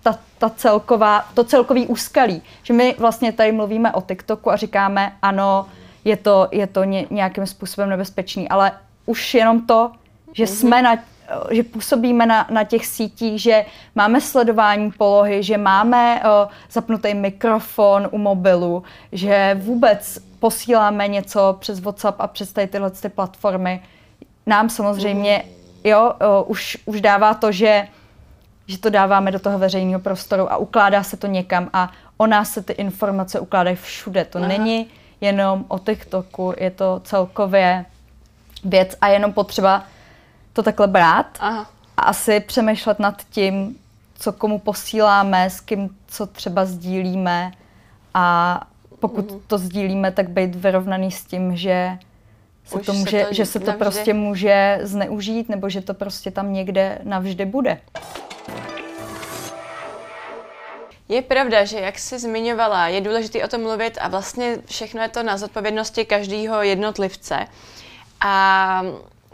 ta, ta celková, to celkový úskalí. Že my vlastně tady mluvíme o TikToku a říkáme, ano, je to, je to ně, nějakým způsobem nebezpečný, ale už jenom to, že mm-hmm. jsme na, že působíme na, na těch sítích, že máme sledování polohy, že máme o, zapnutý mikrofon u mobilu, že vůbec posíláme něco přes WhatsApp a přes tady tyhle ty platformy. Nám samozřejmě, jo, o, už, už dává to, že že to dáváme do toho veřejného prostoru a ukládá se to někam a o nás se ty informace ukládají všude. To Aha. není jenom o TikToku, je to celkově věc a jenom potřeba to takhle brát Aha. a asi přemýšlet nad tím, co komu posíláme, s kým co třeba sdílíme a pokud mm. to sdílíme, tak být vyrovnaný s tím, že se to může, se to že se to navždy. prostě může zneužít nebo že to prostě tam někde navždy bude. Je pravda, že jak jsi zmiňovala, je důležité o tom mluvit a vlastně všechno je to na zodpovědnosti každého jednotlivce. A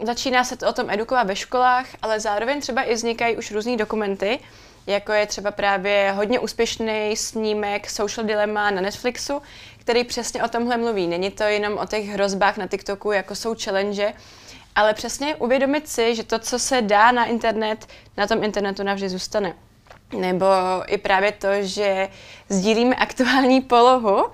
začíná se to o tom edukovat ve školách, ale zároveň třeba i vznikají už různé dokumenty, jako je třeba právě hodně úspěšný snímek Social Dilemma na Netflixu, který přesně o tomhle mluví. Není to jenom o těch hrozbách na TikToku, jako jsou challenge, ale přesně uvědomit si, že to, co se dá na internet, na tom internetu navždy zůstane. Nebo i právě to, že sdílíme aktuální polohu,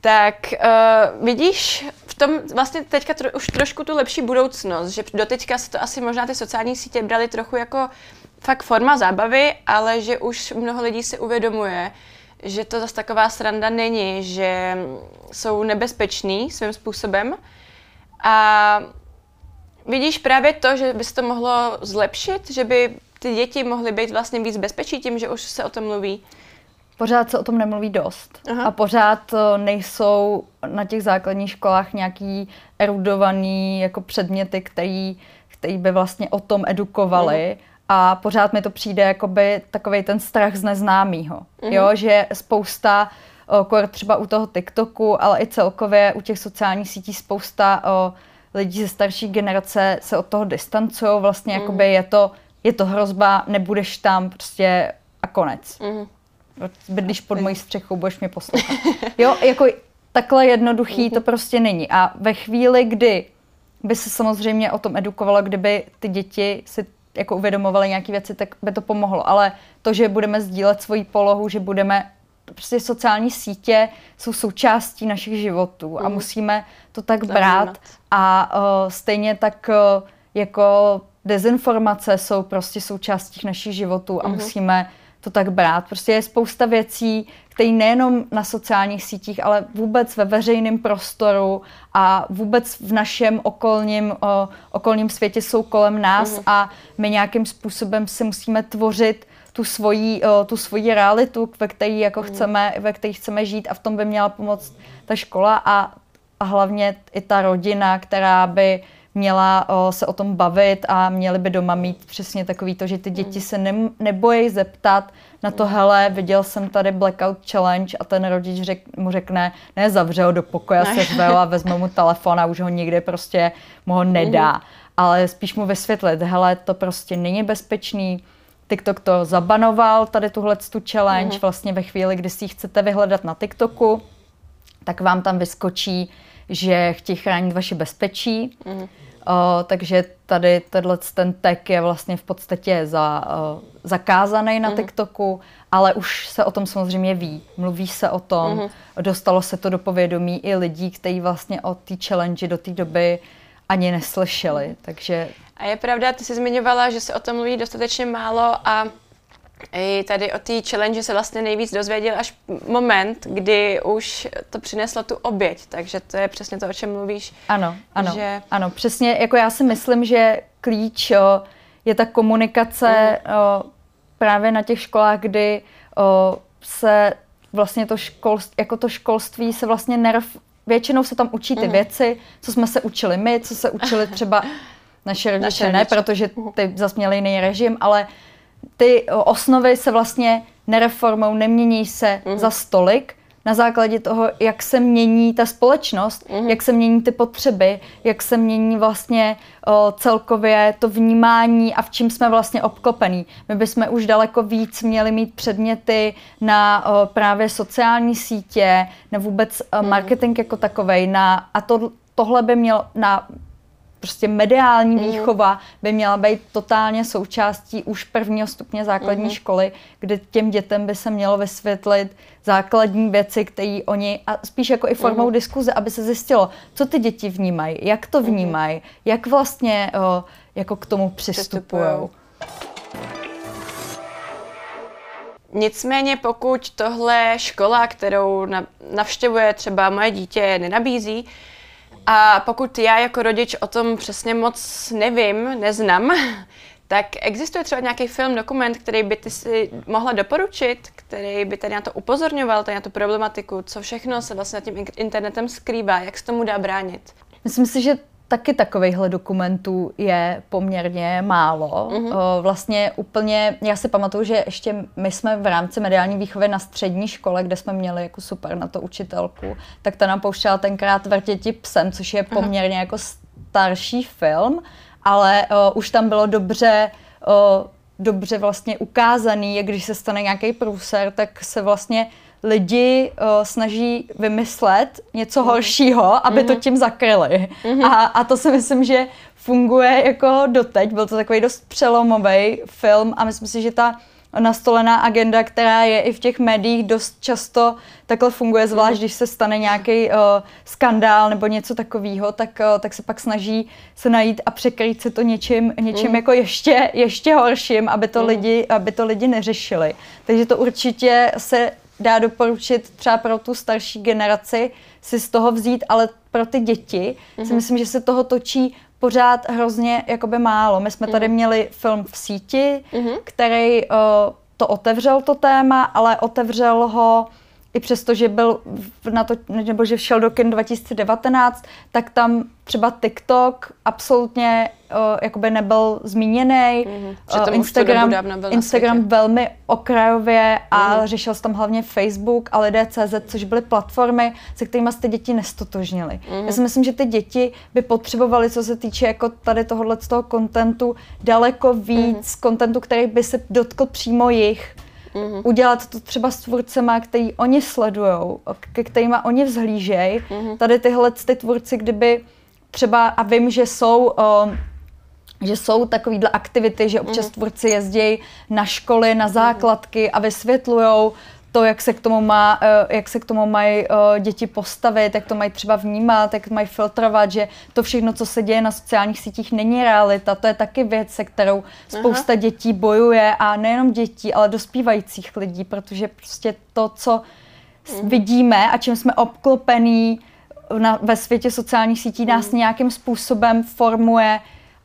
tak uh, vidíš v tom vlastně teďka tro, už trošku tu lepší budoucnost, že doteďka se to asi možná ty sociální sítě brali trochu jako fakt forma zábavy, ale že už mnoho lidí si uvědomuje, že to zase taková sranda není, že jsou nebezpeční svým způsobem. A vidíš právě to, že by se to mohlo zlepšit, že by ty děti mohly být vlastně víc bezpečí tím, že už se o tom mluví? Pořád se o tom nemluví dost. Aha. A pořád eh, nejsou na těch základních školách nějaký erudovaný jako předměty, který, který by vlastně o tom edukovali. Aha. A pořád mi to přijde jakoby takový ten strach z neznámého. Jo, že spousta o, třeba u toho TikToku, ale i celkově u těch sociálních sítí spousta o, lidí ze starší generace se od toho distancují. Vlastně mm. jakoby je to je to hrozba, nebudeš tam prostě a konec. Mm. Bydlíš pod mojí střechou, budeš mě poslouchat. Jo, jako takhle jednoduchý to prostě není. A ve chvíli, kdy by se samozřejmě o tom edukovalo, kdyby ty děti si jako uvědomovaly nějaké věci, tak by to pomohlo. Ale to, že budeme sdílet svoji polohu, že budeme prostě sociální sítě jsou součástí našich životů a mm. musíme to tak brát. A uh, stejně tak uh, jako dezinformace jsou prostě součástí našich životů a mm-hmm. musíme to tak brát. Prostě je spousta věcí, které nejenom na sociálních sítích, ale vůbec ve veřejném prostoru a vůbec v našem okolním, o, okolním světě jsou kolem nás mm. a my nějakým způsobem si musíme tvořit tu svoji, o, tu svoji realitu, ve které jako mm. chceme, ve které chceme žít a v tom by měla pomoct ta škola a, a hlavně i ta rodina, která by měla o, se o tom bavit a měli by doma mít přesně takový to, že ty děti se ne, nebojí zeptat na to, hele, viděl jsem tady Blackout Challenge a ten rodič řek, mu řekne, ne, zavře ho do pokoje, se řvel a vezme mu telefon a už ho nikdy prostě mu ho nedá. Mm-hmm. Ale spíš mu vysvětlit, hele, to prostě není bezpečný, TikTok to zabanoval, tady tuhle tu challenge, mm-hmm. vlastně ve chvíli, kdy si ji chcete vyhledat na TikToku, tak vám tam vyskočí, že chtějí chránit vaše bezpečí. Mm-hmm. O, takže tady tenhle ten tag je vlastně v podstatě za, o, zakázaný na mm-hmm. TikToku, ale už se o tom samozřejmě ví. Mluví se o tom, mm-hmm. dostalo se to do povědomí i lidí, kteří vlastně o té challenge do té doby ani neslyšeli. Takže... A je pravda, ty jsi zmiňovala, že se o tom mluví dostatečně málo a i tady o té challenge se vlastně nejvíc dozvěděl až moment, kdy už to přineslo tu oběť, takže to je přesně to, o čem mluvíš. Ano, ano, že... ano, přesně, jako já si myslím, že klíč o, je ta komunikace mm. o, právě na těch školách, kdy o, se vlastně to školství, jako to školství se vlastně nerv, většinou se tam učí ty mm. věci, co jsme se učili my, co se učili třeba [laughs] naše rodiče, naše ne, protože ty zase měli jiný režim, ale ty osnovy se vlastně nereformou, nemění se mm. za stolik, na základě toho, jak se mění ta společnost, mm. jak se mění ty potřeby, jak se mění vlastně o, celkově to vnímání a v čím jsme vlastně obklopení. My bychom už daleko víc měli mít předměty na o, právě sociální sítě, na vůbec mm. marketing jako takovej, na, a to, tohle by mělo na prostě mediální mm. výchova by měla být totálně součástí už prvního stupně základní mm. školy, kde těm dětem by se mělo vysvětlit základní věci, které oni, a spíš jako i formou mm. diskuze, aby se zjistilo, co ty děti vnímají, jak to mhm. vnímají, mm. jak vlastně o, jako k tomu přistupují. Nicméně pokud tohle škola, kterou navštěvuje třeba moje dítě, nenabízí, a pokud já jako rodič o tom přesně moc nevím, neznám, [laughs] tak existuje třeba nějaký film, dokument, který by ty si mohla doporučit, který by tady na to upozorňoval, tady na tu problematiku, co všechno se vlastně tím internetem skrývá, jak se tomu dá bránit? Myslím si, že taky takovýchhle dokumentů je poměrně málo. Mm-hmm. Vlastně úplně, já si pamatuju, že ještě my jsme v rámci mediální výchovy na střední škole, kde jsme měli jako super na to učitelku, tak ta nám pouštěla tenkrát Vrtěti psem, což je poměrně jako starší film, ale uh, už tam bylo dobře uh, dobře vlastně ukázaný, jak když se stane nějaký průser, tak se vlastně lidi uh, snaží vymyslet něco mm. horšího, aby mm. to mhm. tím zakryli. Mm. A, a to si myslím, že funguje jako doteď. Byl to takový dost přelomový film a myslím si, že ta nastolená agenda, která je i v těch médiích dost často takhle funguje, zvlášť když se stane nějaký uh, skandál nebo něco takového, tak, uh, tak se pak snaží se najít a překrýt se to něčím, něčím mm. jako ještě, ještě horším, aby to, mm. lidi, aby to lidi neřešili. Takže to určitě se dá doporučit třeba pro tu starší generaci si z toho vzít, ale pro ty děti mm-hmm. si mhm. myslím, že se toho točí pořád hrozně jakoby málo. My jsme mm-hmm. tady měli film v síti, mm-hmm. který uh, to otevřel to téma, ale otevřel ho i přesto, že byl na to, nebo že šel do kin 2019, tak tam třeba TikTok absolutně uh, jakoby nebyl zmíněný. Mm-hmm. Uh, Instagram, byl Instagram velmi okrajově a mm-hmm. řešil se tam hlavně Facebook a lidé CZ, což byly platformy, se kterými ty děti nestotožnili. Mm-hmm. Já si myslím, že ty děti by potřebovaly, co se týče jako tady tohohle z toho kontentu, daleko víc mm-hmm. kontentu, který by se dotkl přímo jich mm-hmm. udělat to třeba s tvůrcema, který oni sledují, ke kterýma oni vzhlížejí. Mm-hmm. Tady tyhle ty tvůrci, kdyby třeba, a vím, že jsou... Uh, že jsou takovýhle aktivity, že občas mm. tvůrci jezdí na školy, na základky a vysvětlují to, jak se k tomu, má, eh, jak se k tomu mají eh, děti postavit, jak to mají třeba vnímat, jak mají filtrovat, že to všechno, co se děje na sociálních sítích, není realita. To je taky věc, se kterou spousta Aha. dětí bojuje a nejenom dětí, ale dospívajících lidí, protože prostě to, co mm. vidíme a čím jsme obklopení na, ve světě sociálních sítí, nás mm. nějakým způsobem formuje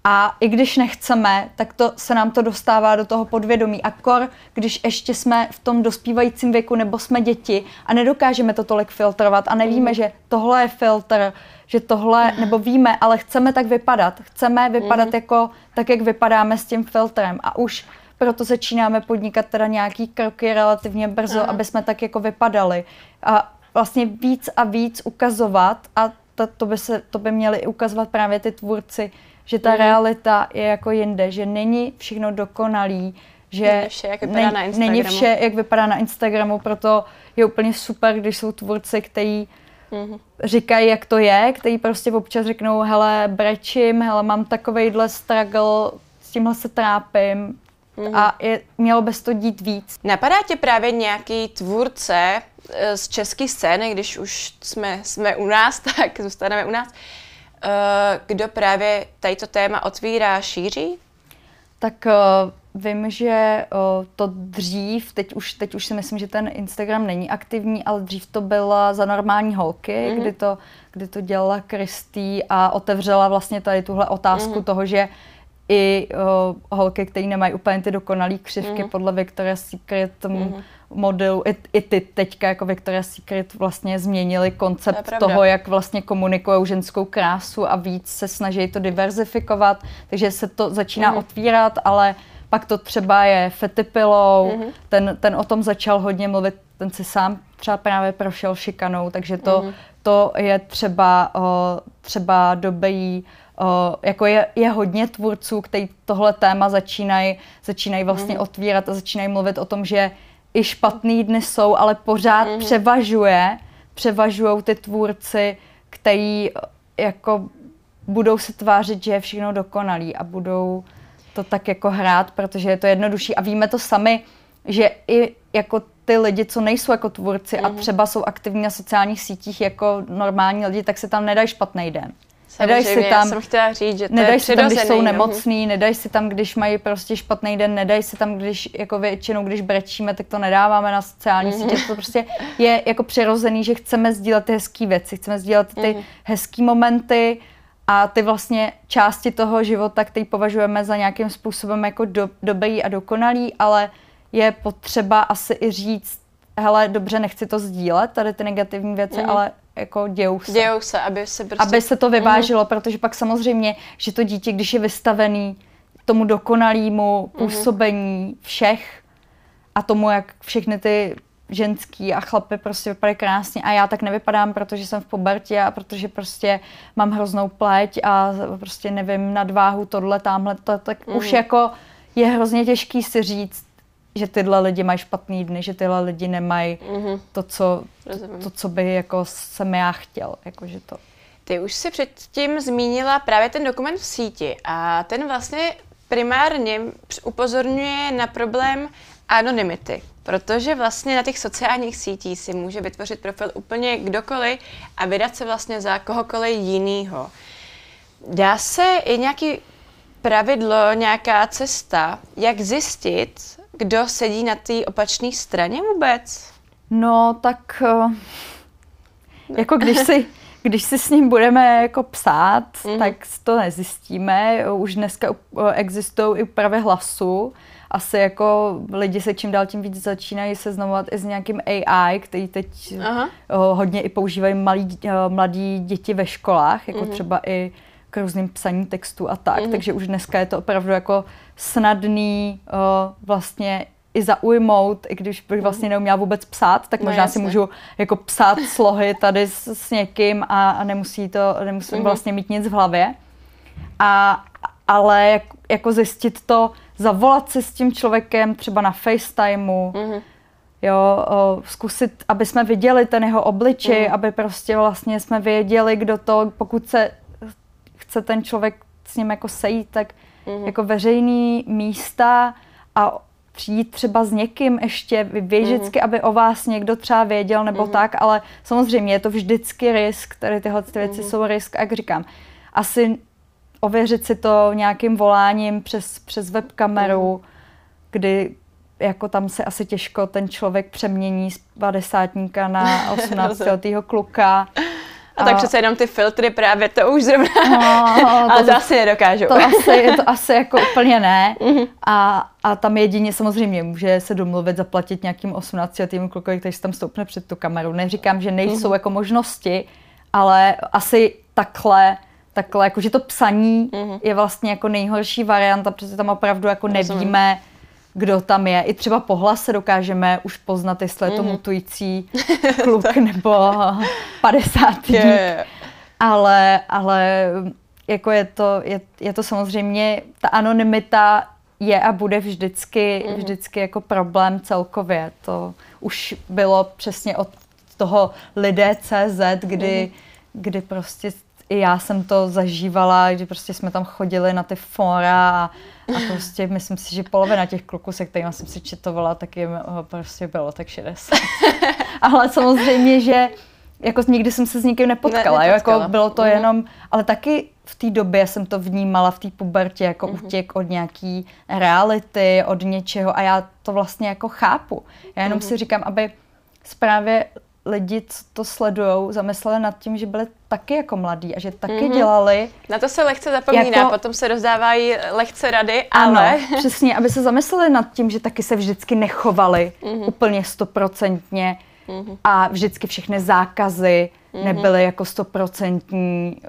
a i když nechceme, tak to se nám to dostává do toho podvědomí. A kor, když ještě jsme v tom dospívajícím věku nebo jsme děti a nedokážeme to tolik filtrovat a nevíme, mm. že tohle je filtr, že tohle, nebo víme, ale chceme tak vypadat. Chceme vypadat mm. jako tak, jak vypadáme s tím filtrem. A už proto začínáme podnikat teda nějaký kroky relativně brzo, Aha. aby jsme tak jako vypadali. A vlastně víc a víc ukazovat a to, to, by se, to by měli ukazovat právě ty tvůrci, že ta mm. realita je jako jinde, že není všechno dokonalý, že není vše, jak vypadá ne, na Instagramu. Není vše, jak vypadá na Instagramu, proto je úplně super, když jsou tvůrci, kteří mm. říkají, jak to je, kteří prostě občas řeknou, hele, brečím, hele, mám takovejhle struggle, s tímhle se trápím, Mm-hmm. A je, mělo by to dít víc. Napadá tě právě nějaký tvůrce eh, z české scény, když už jsme, jsme u nás, [laughs] tak zůstaneme u nás, kdo právě tady to téma otvírá, šíří? Tak uh, vím, že uh, to dřív, teď už, teď už si myslím, že ten Instagram není aktivní, ale dřív to byla za normální holky, mm-hmm. kdy, to, kdy to dělala Kristý a otevřela vlastně tady tuhle otázku mm-hmm. toho, že i uh, holky, které nemají úplně ty dokonalé křivky mm-hmm. podle Victoria's Secret mm-hmm. Modelu, i, i ty teďka jako Victoria's Secret vlastně změnili koncept to toho, jak vlastně komunikují ženskou krásu a víc se snaží to diverzifikovat, takže se to začíná mm-hmm. otvírat, ale pak to třeba je Fetty Pillow, mm-hmm. ten, ten o tom začal hodně mluvit, ten si sám třeba právě prošel šikanou, takže to, mm-hmm. to je třeba, uh, třeba dobejí jako je, je hodně tvůrců, kteří tohle téma začínají začínají vlastně mm-hmm. otvírat a začínají mluvit o tom, že i špatný dny jsou, ale pořád mm-hmm. převažuje, převažují ty tvůrci, kteří jako budou se tvářit, že je všechno dokonalý a budou to tak jako hrát, protože je to jednodušší. A víme to sami, že i jako ty lidi, co nejsou jako tvůrci mm-hmm. a mhm. třeba jsou aktivní na sociálních sítích jako normální lidi, tak se tam nedají špatný den. Nedají si tam, jsem chtěla říct, že to nedají si tam, když jsou nemocný, nedají si tam, když mají prostě špatný den, nedají si tam, když jako většinou, když brečíme, tak to nedáváme na sociální mm-hmm. sítě. To prostě je jako přirozený, že chceme sdílet ty hezké věci, chceme sdílet ty mm-hmm. hezké momenty a ty vlastně části toho života, který považujeme za nějakým způsobem jako do, dobrý a dokonalý, ale je potřeba asi i říct, hele, dobře, nechci to sdílet, tady ty negativní věci, mm. ale jako dějou se. Dějou se, aby se prostě... Aby se to vyvážilo, mm. protože pak samozřejmě, že to dítě, když je vystavený tomu dokonalému mhm. působení mm. všech a tomu, jak všechny ty ženský a chlapy prostě vypadají krásně a já tak nevypadám, protože jsem v pubertě a protože prostě mám hroznou pleť a prostě nevím, nadváhu, tohle, tamhle, to, tak mm. už jako je hrozně těžký si říct, že tyhle lidi mají špatný dny, že tyhle lidi nemají mm-hmm. to, co, to, to, co by jako jsem já chtěl. Jako, že to. Ty už si předtím zmínila právě ten dokument v síti a ten vlastně primárně upozorňuje na problém anonymity, protože vlastně na těch sociálních sítích si může vytvořit profil úplně kdokoliv a vydat se vlastně za kohokoliv jinýho. Dá se i nějaký pravidlo, nějaká cesta, jak zjistit, kdo sedí na té opačné straně vůbec? No, tak uh, jako když si, [laughs] když si s ním budeme jako psát, mm. tak to nezjistíme. Už dneska existují i právě hlasu. Asi jako lidi se čím dál tím víc začínají seznamovat i s nějakým AI, který teď Aha. hodně i používají malí, mladí děti ve školách, jako mm. třeba i k různým psaní textu a tak. Mm. Takže už dneska je to opravdu jako snadný uh, vlastně i zaujmout, i když bych vlastně neuměla vůbec psát, tak no možná jasně. si můžu jako psát slohy tady s, s někým a, a nemusí to, nemusím mm-hmm. vlastně mít nic v hlavě. A, ale jak, jako zjistit to, zavolat se s tím člověkem třeba na FaceTimeu, mm-hmm. jo, o, zkusit, aby jsme viděli ten jeho obličej, mm-hmm. aby prostě vlastně jsme věděli, kdo to, pokud se chce ten člověk s ním jako sejít, tak mm-hmm. jako veřejný místa a přijít třeba s někým ještě, vy vždycky, mm-hmm. aby o vás někdo třeba věděl nebo mm-hmm. tak, ale samozřejmě je to vždycky risk, tady tyhle ty věci mm-hmm. jsou risk, jak říkám, asi ověřit si to nějakým voláním přes, přes webkameru, mm-hmm. kdy jako tam se asi těžko ten člověk přemění z padesátníka na [laughs] 18 letého kluka. A, a tak přece jenom ty filtry právě to už zrovna, no, [laughs] ale to, to asi nedokážou. To asi, [laughs] to asi jako úplně ne. Mm-hmm. A, a tam jedině samozřejmě může se domluvit zaplatit nějakým 18 letým klukovi, který se tam stoupne před tu kameru. Neříkám, že nejsou mm-hmm. jako možnosti, ale asi takhle takhle, jakože to psaní mm-hmm. je vlastně jako nejhorší varianta, protože tam opravdu jako nevíme, kdo tam je. I třeba po hlase dokážeme už poznat, jestli je to mm-hmm. mutující [laughs] kluk nebo padesátý. Yeah. Ale, ale jako je to, je, je to samozřejmě, ta anonymita je a bude vždycky, mm-hmm. vždycky jako problém celkově. To už bylo přesně od toho lidé CZ, kdy, mm-hmm. kdy prostě i já jsem to zažívala, kdy prostě jsme tam chodili na ty fora a, a prostě myslím si, že polovina těch kluků, se kterými jsem si četovala, tak jim prostě bylo tak 60. [laughs] Ale samozřejmě, že jako nikdy jsem se s nikým nepotkala, ne, jo, jako bylo to mm. jenom, ale taky v té době jsem to vnímala v té pubertě jako mm-hmm. utěk od nějaký reality, od něčeho a já to vlastně jako chápu. Já jenom mm-hmm. si říkám, aby právě lidi, co to sledují, zamysleli nad tím, že byli taky jako mladí a že taky mm-hmm. dělali. Na to se lehce zapomíná, jako, potom se rozdávají lehce rady, ale... Ano, přesně, aby se zamysleli nad tím, že taky se vždycky nechovali mm-hmm. úplně stoprocentně mm-hmm. a vždycky všechny zákazy mm-hmm. nebyly jako stoprocentní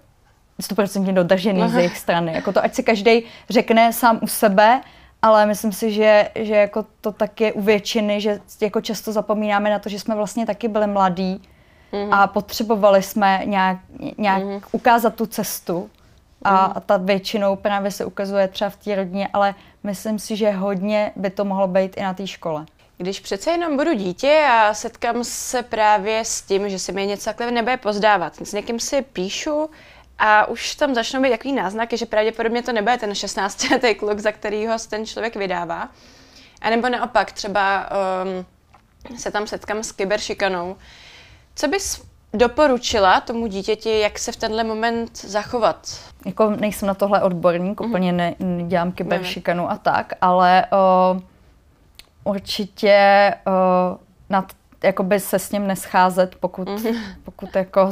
stoprocentně dodržený Aha. z jejich strany. Jako to, ať si každý řekne sám u sebe, ale myslím si, že, že jako to tak je u většiny, že jako často zapomínáme na to, že jsme vlastně taky byli mladí mm-hmm. a potřebovali jsme nějak, nějak mm-hmm. ukázat tu cestu a, mm-hmm. a ta většinou právě se ukazuje třeba v té rodině, ale myslím si, že hodně by to mohlo být i na té škole. Když přece jenom budu dítě a setkám se právě s tím, že se mi něco takhle nebude pozdávat, s někým si píšu, a už tam začnou být takový náznaky, že pravděpodobně to nebude ten 16-letý kluk, za kterýho ten člověk vydává. A nebo naopak, třeba um, se tam setkám s kyberšikanou. Co bys doporučila tomu dítěti, jak se v tenhle moment zachovat? Jako nejsem na tohle odborník, mm. úplně ne, nedělám kyberšikanu a tak, ale uh, určitě uh, nad, jakoby se s ním nescházet, pokud, mm. pokud jako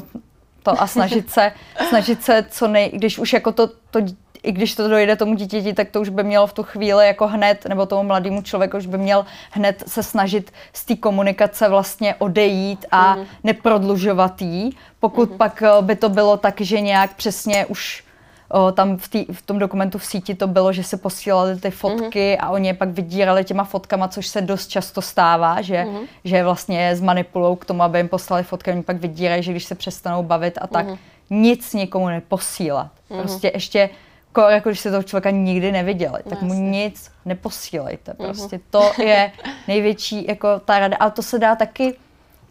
to a snažit se, snažit se co nej, když už jako to, to i když to dojde tomu dítěti, tak to už by mělo v tu chvíli jako hned, nebo tomu mladému člověku už by měl hned se snažit z té komunikace vlastně odejít a mm. neprodlužovat jí. Pokud mm. pak eh, by to bylo tak, že nějak přesně už o, tam v, tý, v tom dokumentu v síti to bylo, že se posílali ty fotky mm-hmm. a oni je pak vydírali těma fotkama, což se dost často stává, že, mm-hmm. že vlastně zmanipulují k tomu, aby jim poslali fotky, oni pak vydírají, že když se přestanou bavit a tak, mm-hmm. nic nikomu neposílat. Mm-hmm. Prostě ještě jako když se toho člověka nikdy neviděli, tak mu nic neposílejte. Prostě mm-hmm. to je [laughs] největší jako ta rada. Ale to se dá taky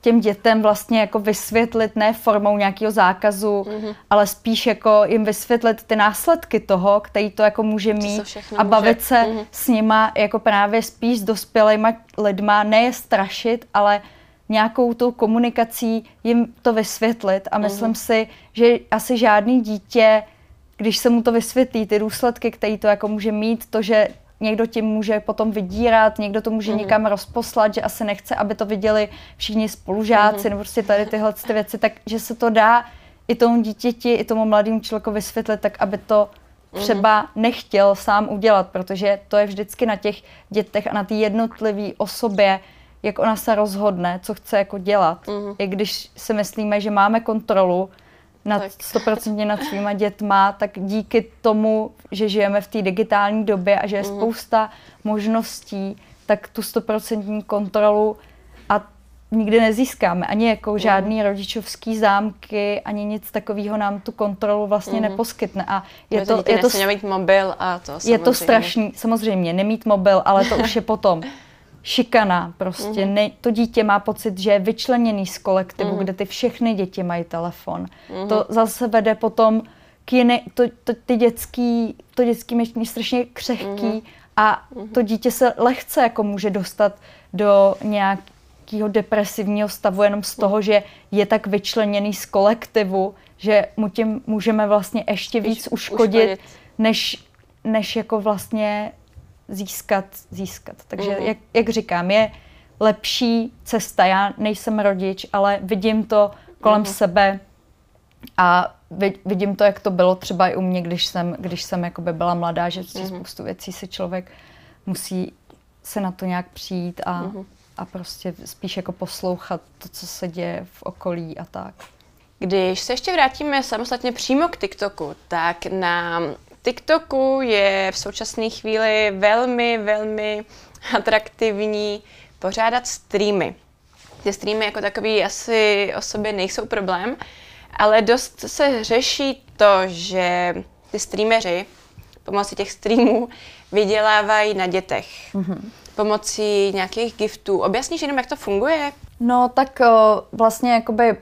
těm dětem vlastně jako vysvětlit ne formou nějakého zákazu, mm-hmm. ale spíš jako jim vysvětlit ty následky toho, který to jako může mít a bavit může. se mm-hmm. s nima jako právě spíš s dospělýma lidma, ne je strašit, ale nějakou tou komunikací jim to vysvětlit a myslím mm-hmm. si, že asi žádný dítě, když se mu to vysvětlí, ty důsledky, které to jako může mít, to, že někdo tím může potom vydírat, někdo to může mm-hmm. někam rozposlat, že asi nechce, aby to viděli všichni spolužáci mm-hmm. nebo prostě tady tyhle ty věci, takže se to dá i tomu dítěti, i tomu mladému člověku vysvětlit, tak aby to mhm. třeba nechtěl sám udělat, protože to je vždycky na těch dětech a na té jednotlivé osobě, jak ona se rozhodne, co chce jako dělat. Mm-hmm. I když si myslíme, že máme kontrolu, nad, 100% nad svýma dětma, tak díky tomu, že žijeme v té digitální době a že je mm. spousta možností, tak tu 100% kontrolu a nikdy nezískáme. Ani jako mm. žádný rodičovský zámky, ani nic takového nám tu kontrolu vlastně mm. neposkytne. A je to, je to, mít mobil a to samozřejmě. Je to strašný, samozřejmě, nemít mobil, ale to už je potom. [laughs] šikana. Prostě mm-hmm. ne, to dítě má pocit, že je vyčleněný z kolektivu, mm-hmm. kde ty všechny děti mají telefon. Mm-hmm. To zase vede potom k jiné, to, to, ty dětský, to dětský myšlení strašně křehký mm-hmm. a to dítě se lehce jako může dostat do nějakého depresivního stavu jenom z toho, že je tak vyčleněný z kolektivu, že mu tím můžeme vlastně ještě víc uškodit, než, než jako vlastně získat, získat. Takže mm. jak, jak říkám, je lepší cesta. Já nejsem rodič, ale vidím to kolem mm. sebe a vidím to, jak to bylo třeba i u mě, když jsem, když jsem jakoby byla mladá, že mm. spoustu věcí si člověk musí se na to nějak přijít a, mm. a prostě spíš jako poslouchat to, co se děje v okolí a tak. Když se ještě vrátíme samostatně přímo k TikToku, tak na TikToku je v současné chvíli velmi, velmi atraktivní pořádat streamy. Ty streamy jako takový asi o sobě nejsou problém, ale dost se řeší to, že ty streameři pomocí těch streamů vydělávají na dětech. Mm-hmm. Pomocí nějakých giftů. Objasníš jenom, jak to funguje? No tak o, vlastně jakoby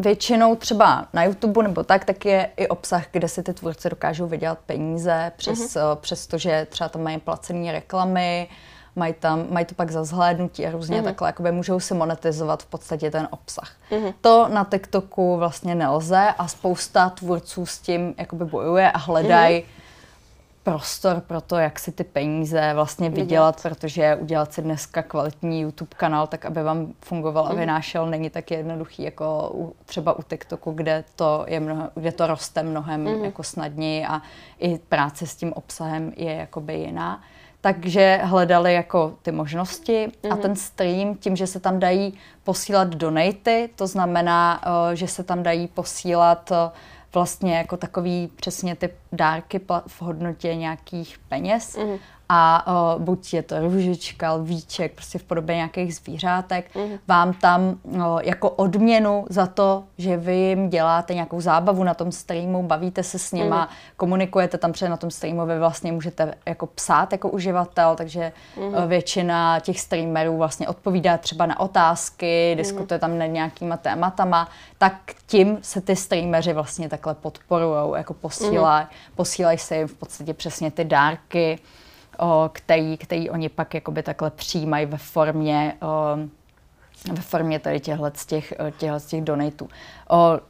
většinou třeba na YouTube nebo tak, tak je i obsah, kde si ty tvůrci dokážou vydělat peníze přes, mm-hmm. přes to, že třeba tam mají placené reklamy, mají, tam, mají to pak za zhlédnutí a různě mm-hmm. takhle, jakoby můžou si monetizovat v podstatě ten obsah. Mm-hmm. To na TikToku vlastně nelze a spousta tvůrců s tím jakoby bojuje a hledají mm-hmm prostor pro to, jak si ty peníze vlastně vydělat, protože udělat si dneska kvalitní YouTube kanál, tak aby vám fungoval a mhm. vynášel, není tak jednoduchý jako u, třeba u TikToku, kde to, je mnoho, kde to roste mnohem mm. jako snadněji a i práce s tím obsahem je jakoby jiná. Takže hledali jako ty možnosti mm. a mhm. ten stream, tím, že se tam dají posílat donaty, to znamená, uh, že se tam dají posílat uh, vlastně jako takový přesně ty dárky v hodnotě nějakých peněz. Mm. A o, buď je to růžička, lvíček, prostě v podobě nějakých zvířátek, mm. vám tam o, jako odměnu za to, že vy jim děláte nějakou zábavu na tom streamu, bavíte se s nima, mm. komunikujete tam před na tom streamu, vy vlastně můžete jako psát jako uživatel, takže mm. o, většina těch streamerů vlastně odpovídá třeba na otázky, mm. diskutuje tam nad nějakýma tématama, tak tím se ty streameři vlastně takhle podporujou, jako posílají, mm. posílají se jim v podstatě přesně ty dárky, který, který oni pak jakoby takhle přijímají ve formě, o, ve formě tady těchhle z těch, těchhle z těch donatů. O,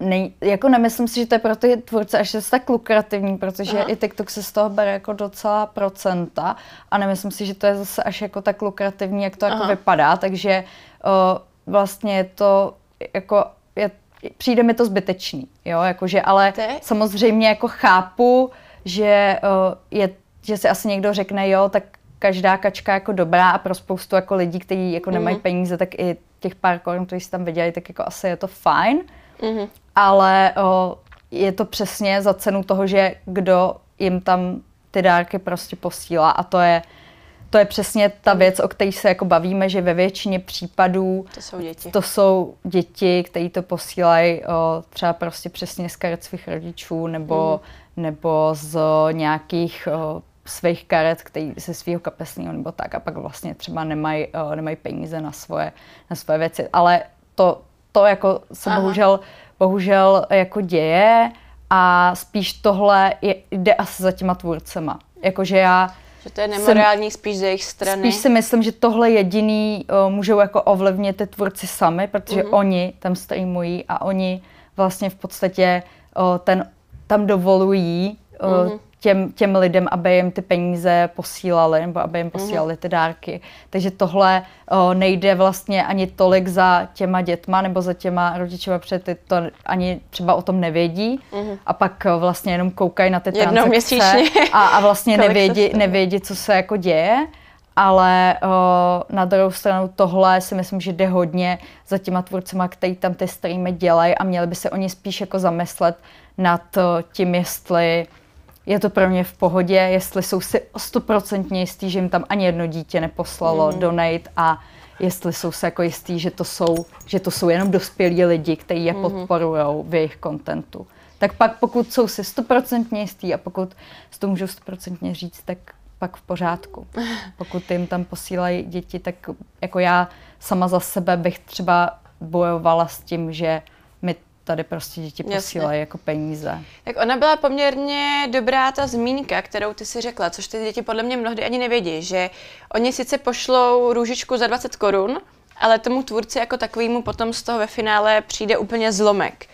Nej, jako nemyslím si, že to je pro ty tvůrce až je tak lukrativní, protože Aha. i TikTok se z toho bere jako docela procenta a nemyslím si, že to je zase až jako tak lukrativní, jak to jako vypadá, takže o, vlastně je to jako je, přijde mi to zbytečný, jo, jakože, ale Ty? samozřejmě jako chápu, že o, je, že si asi někdo řekne, jo, tak každá kačka jako dobrá a pro spoustu jako lidí, kteří jako nemají mm-hmm. peníze, tak i těch pár korun, kteří si tam viděli, tak jako asi je to fajn, mm-hmm. ale o, je to přesně za cenu toho, že kdo jim tam ty dárky prostě posílá a to je to je přesně ta věc, o které se jako bavíme, že ve většině případů to jsou děti, to jsou děti které to posílají o, třeba prostě přesně z karet svých rodičů nebo, mm. nebo z nějakých o, svých karet, který se svého kapesního nebo tak a pak vlastně třeba nemají, o, nemají peníze na svoje, na svoje věci. Ale to, to jako se Aha. bohužel, bohužel jako děje a spíš tohle je, jde asi za těma tvůrcema. Jakože já že to je nemorální jsem, spíš z jejich strany. Spíš si myslím, že tohle jediný uh, můžou jako ovlivnit ty tvůrci sami, protože mm-hmm. oni tam streamují a oni vlastně v podstatě uh, ten, tam dovolují uh, mm-hmm těm, těm lidem, aby jim ty peníze posílali, nebo aby jim mhm. posílali ty dárky. Takže tohle o, nejde vlastně ani tolik za těma dětma nebo za těma rodičova, protože ty to ani třeba o tom nevědí mm. a pak o, vlastně jenom koukají na ty transakce a, a vlastně [laughs] nevědí, nevědí, co se jako děje. Ale o, na druhou stranu tohle si myslím, že jde hodně za těma tvůrcema, kteří tam ty streamy dělají a měli by se oni spíš jako zamyslet nad tím, jestli je to pro mě v pohodě, jestli jsou si stoprocentně jistý, že jim tam ani jedno dítě neposlalo mm. donate a jestli jsou se jako jistý, že to jsou, že to jsou jenom dospělí lidi, kteří je mm. podporují v jejich kontentu. Tak pak pokud jsou si stoprocentně jistý a pokud si to můžou stoprocentně říct, tak pak v pořádku. [laughs] Pokud jim tam posílají děti, tak jako já sama za sebe bych třeba bojovala s tím, že mi tady prostě děti posílají jako peníze. Tak ona byla poměrně dobrá ta zmínka, kterou ty si řekla, což ty děti podle mě mnohdy ani nevědí, že oni sice pošlou růžičku za 20 korun, ale tomu tvůrci jako takovýmu potom z toho ve finále přijde úplně zlomek.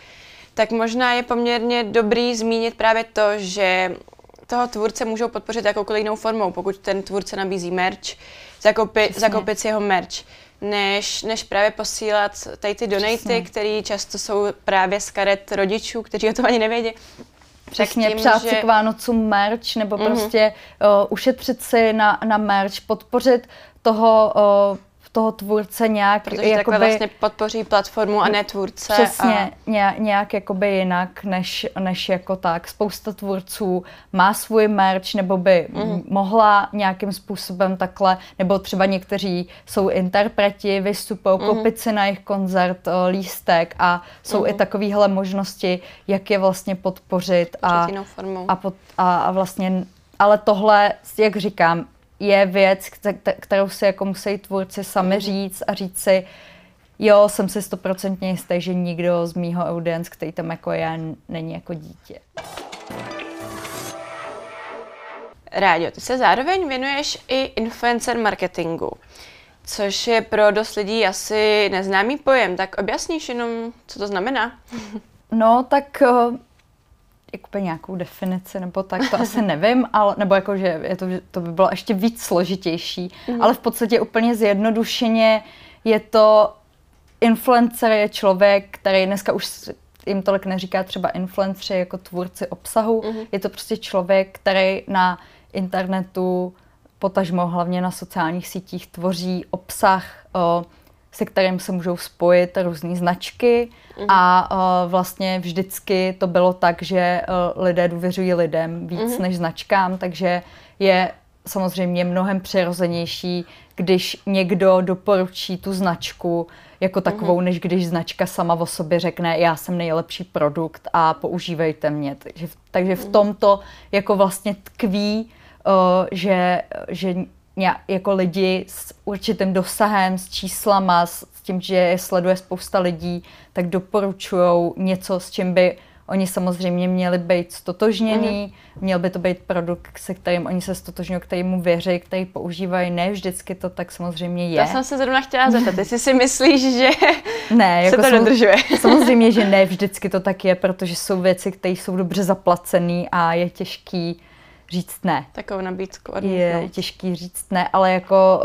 Tak možná je poměrně dobrý zmínit právě to, že toho tvůrce můžou podpořit jakoukoliv jinou formou, pokud ten tvůrce nabízí merch, zakoupit, zakoupit si jeho merch než, než právě posílat tady ty donaty, které často jsou právě z karet rodičů, kteří o tom ani nevědí. Přesně, tím, přát že... si k Vánocům merch, nebo mm-hmm. prostě uh, ušetřit si na, na merch, podpořit toho uh, toho tvůrce nějak... Protože jakoby, vlastně podpoří platformu a ne tvůrce. Přesně, a... nějak jakoby jinak, než, než jako tak. Spousta tvůrců má svůj merch, nebo by mm. mohla nějakým způsobem takhle, nebo třeba někteří jsou interpreti, vystupují, mm. koupit si na jejich koncert lístek a jsou mm. i takovéhle možnosti, jak je vlastně podpořit. A, a, pod, a, a vlastně ale tohle, jak říkám, je věc, kterou si jako musí tvůrci sami říct a říct si, jo, jsem si stoprocentně jistý, že nikdo z mýho audience, který tam jako je, není jako dítě. Rádio, ty se zároveň věnuješ i influencer marketingu, což je pro dost lidí asi neznámý pojem. Tak objasníš jenom, co to znamená? No, tak jako nějakou definici nebo tak, to asi [laughs] nevím, ale, nebo jako, že je to, to by bylo ještě víc složitější, mm. ale v podstatě úplně zjednodušeně je to, influencer je člověk, který dneska už jim tolik neříká třeba influenceri jako tvůrci obsahu, mm. je to prostě člověk, který na internetu, potažmo hlavně na sociálních sítích, tvoří obsah, o, se kterým se můžou spojit různé značky mm-hmm. a uh, vlastně vždycky to bylo tak, že uh, lidé důvěřují lidem víc mm-hmm. než značkám, takže je samozřejmě mnohem přirozenější, když někdo doporučí tu značku jako takovou, mm-hmm. než když značka sama o sobě řekne, já jsem nejlepší produkt a používejte mě. Takže, takže v mhm. tomto jako vlastně tkví, uh, že, že jako lidi s určitým dosahem, s číslama, s tím, že je sleduje spousta lidí, tak doporučují něco, s čím by oni samozřejmě měli být stotožněný, mm. měl by to být produkt, se kterým oni se stotožňují, který mu věří, který používají. Ne vždycky to tak samozřejmě je. Já jsem se zrovna chtěla zeptat, jestli si myslíš, že [laughs] ne, jako se to dodržuje. [laughs] Samozřejmě, že ne vždycky to tak je, protože jsou věci, které jsou dobře zaplacené a je těžký říct ne. Takovou nabídku odmítnout. Je těžký říct ne, ale jako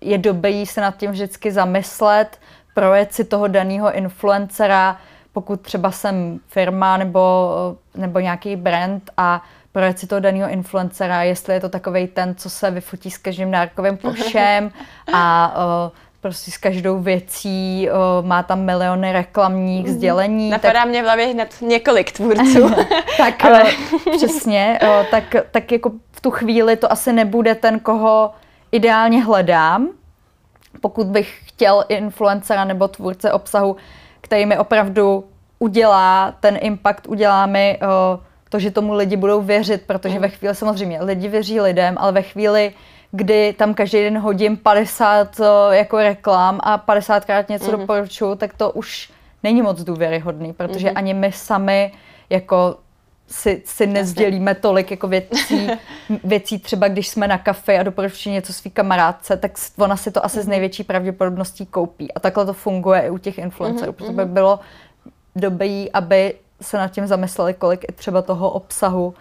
je dobrý se nad tím vždycky zamyslet, projet si toho daného influencera, pokud třeba jsem firma nebo, nebo nějaký brand a projet si toho daného influencera, jestli je to takový ten, co se vyfotí s každým dárkovým košem [laughs] a uh, prostě s každou věcí, o, má tam miliony reklamních mm. sdělení. Napadá tak... mě v hlavě hned několik tvůrců. [laughs] tak Ale... přesně, o, tak, tak jako v tu chvíli to asi nebude ten, koho ideálně hledám, pokud bych chtěl influencera nebo tvůrce obsahu, který mi opravdu udělá ten impact, udělá mi o, to, že tomu lidi budou věřit, protože mm. ve chvíli samozřejmě lidi věří lidem, ale ve chvíli, kdy tam každý den hodím 50 eh, jako reklam a 50krát něco mm-hmm. doporučuju, tak to už není moc důvěryhodný, protože mm-hmm. ani my sami jako si, si nezdělíme tolik jako věcí, [laughs] věcí, třeba když jsme na kafe a doporučuji něco svý kamarádce, tak ona si to asi s mhm. největší pravděpodobností koupí. A takhle to funguje i u těch influencerů, mm-hmm. protože by bylo dobré, aby se nad tím zamysleli, kolik i třeba toho obsahu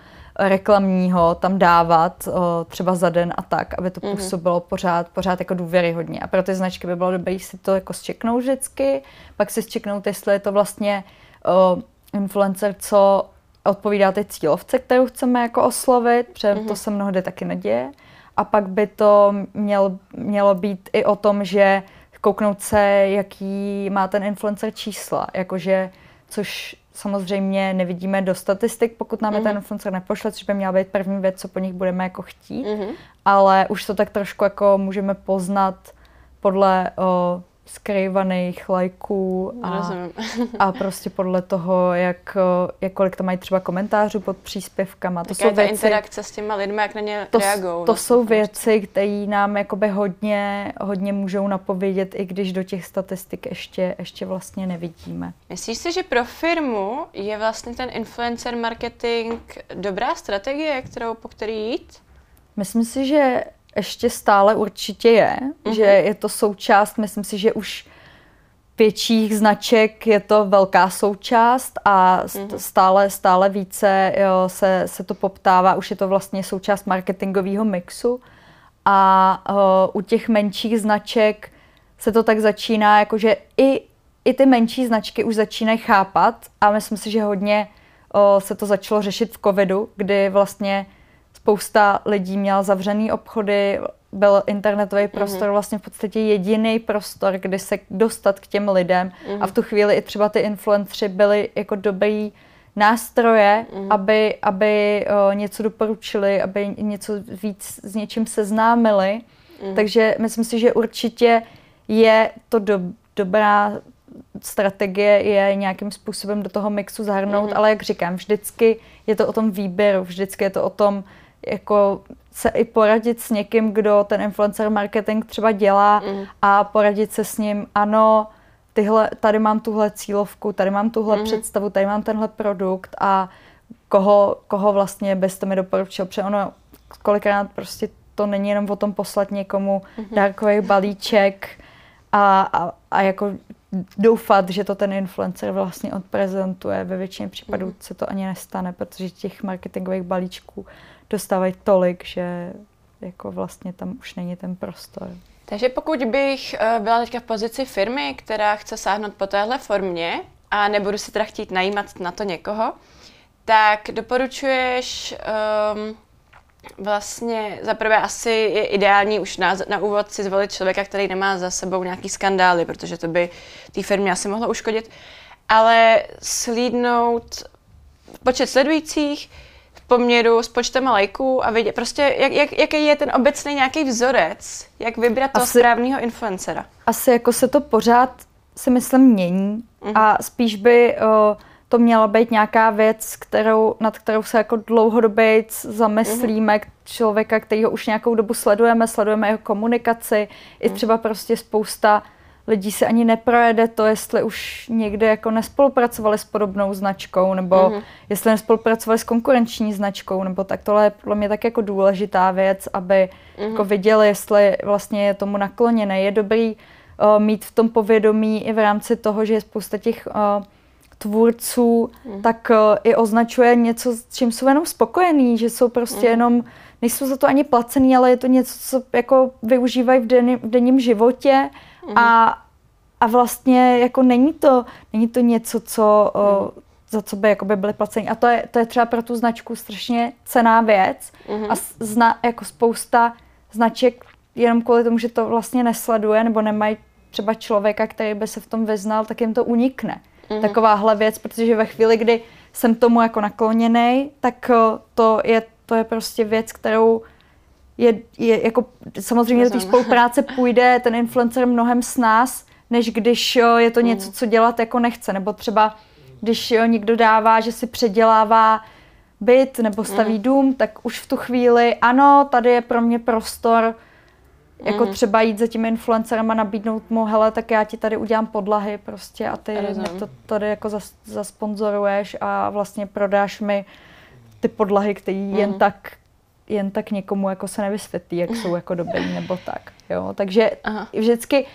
reklamního tam dávat o, třeba za den a tak, aby to mm-hmm. působilo pořád, pořád jako důvěryhodně. A pro ty značky by bylo dobré si to jako zčeknout vždycky, pak si zčeknout, jestli je to vlastně o, influencer, co odpovídá té cílovce, kterou chceme jako oslovit, protože mm-hmm. to se mnohdy taky neděje. A pak by to měl, mělo být i o tom, že kouknout se, jaký má ten influencer čísla, jakože, což samozřejmě nevidíme do statistik, pokud nám mm-hmm. ten influencer nepošle, což by měla být první věc, co po nich budeme jako chtít, mm-hmm. ale už to tak trošku jako můžeme poznat podle o, skrývaných lajků a, a prostě podle toho, jak, jak kolik tam mají třeba komentářů pod příspěvkama. To jsou věci, interakce s těma lidmi, jak na ně to, reagují. To jsou věci, které nám jakoby hodně, hodně můžou napovědět, i když do těch statistik ještě, ještě vlastně nevidíme. Myslíš si, že pro firmu je vlastně ten influencer marketing dobrá strategie, kterou po který jít? Myslím si, že ještě stále určitě je, mm-hmm. že je to součást, myslím si, že už větších značek je to velká součást a mm-hmm. stále, stále více jo, se, se to poptává, už je to vlastně součást marketingového mixu a uh, u těch menších značek se to tak začíná, jakože i, i ty menší značky už začínají chápat a myslím si, že hodně uh, se to začalo řešit v covidu, kdy vlastně spousta lidí měla zavřený obchody, byl internetový mhm. prostor mm-hmm. vlastně v podstatě jediný prostor, kdy se dostat k těm lidem mm-hmm. a v tu chvíli i třeba ty influenceri byli jako dobrý nástroje, mm-hmm. aby, aby o, něco doporučili, aby něco víc s něčím seznámili. Mm-hmm. Takže myslím si, že určitě je to do, dobrá strategie je nějakým způsobem do toho mixu zahrnout, mm-hmm. ale jak říkám, vždycky je to o tom výběru, vždycky je to o tom, jako se i poradit s někým, kdo ten influencer marketing třeba dělá mm. a poradit se s ním, ano, tyhle, tady mám tuhle cílovku, tady mám tuhle mm. představu, tady mám tenhle produkt a koho, koho vlastně byste mi doporučil, protože ono kolikrát prostě to není jenom o tom poslat někomu mm. dárkový balíček a, a, a jako doufat, že to ten influencer vlastně odprezentuje. Ve většině případů mm. se to ani nestane, protože těch marketingových balíčků dostávají tolik, že jako vlastně tam už není ten prostor. Takže pokud bych eh, byla teďka v pozici firmy, která chce sáhnout po téhle formě a nebudu si teda chtít najímat na to někoho, tak doporučuješ um, vlastně za prvé asi je ideální už na, na úvod si zvolit člověka, který nemá za sebou nějaký skandály, protože to by té firmě asi mohlo uškodit, ale slídnout počet sledujících, poměru s počtem lajků a vidět prostě, jak, jak, jaký je ten obecný nějaký vzorec, jak vybrat toho správného influencera. Asi jako se to pořád si myslím mění uh-huh. a spíš by o, to měla být nějaká věc, kterou, nad kterou se jako dlouhodobě zamyslíme, uh-huh. člověka, který ho už nějakou dobu sledujeme, sledujeme jeho komunikaci, uh-huh. i třeba prostě spousta lidí se ani neprojede to, jestli už někde jako nespolupracovali s podobnou značkou, nebo mm-hmm. jestli nespolupracovali s konkurenční značkou, nebo tak tohle je podle mě tak jako důležitá věc, aby mm-hmm. jako viděli, jestli vlastně je tomu nakloněné. Je dobrý uh, mít v tom povědomí i v rámci toho, že je spousta těch uh, tvůrců, mm. tak uh, i označuje něco, s čím jsou jenom spokojení, že jsou prostě mm. jenom, nejsou za to ani placený, ale je to něco, co jako využívají v, denní, v denním životě Mm. A, a vlastně jako není to, není to něco, co, mm. o, za co by jakoby byly placeni. A to je, to je třeba pro tu značku strašně cená věc mm. a zna, jako spousta značek jenom kvůli tomu, že to vlastně nesleduje nebo nemají třeba člověka, který by se v tom vyznal, tak jim to unikne. Mm. Takováhle věc, protože ve chvíli, kdy jsem tomu jako nakloněný, tak to je, to je prostě věc, kterou je, je jako samozřejmě do té spolupráce [laughs] půjde ten influencer mnohem s nás, než když je to něco, mm. co dělat jako nechce. Nebo třeba, když někdo dává, že si předělává byt nebo staví mm. dům, tak už v tu chvíli, ano, tady je pro mě prostor, jako mm. třeba jít za tím influencerem a nabídnout mu, hele, tak já ti tady udělám podlahy prostě a ty mi to tady jako zas, zasponzoruješ a vlastně prodáš mi ty podlahy, které mm. jen tak jen tak někomu jako se nevysvětlí, jak jsou jako dobrý nebo tak. Jo? Takže Aha. vždycky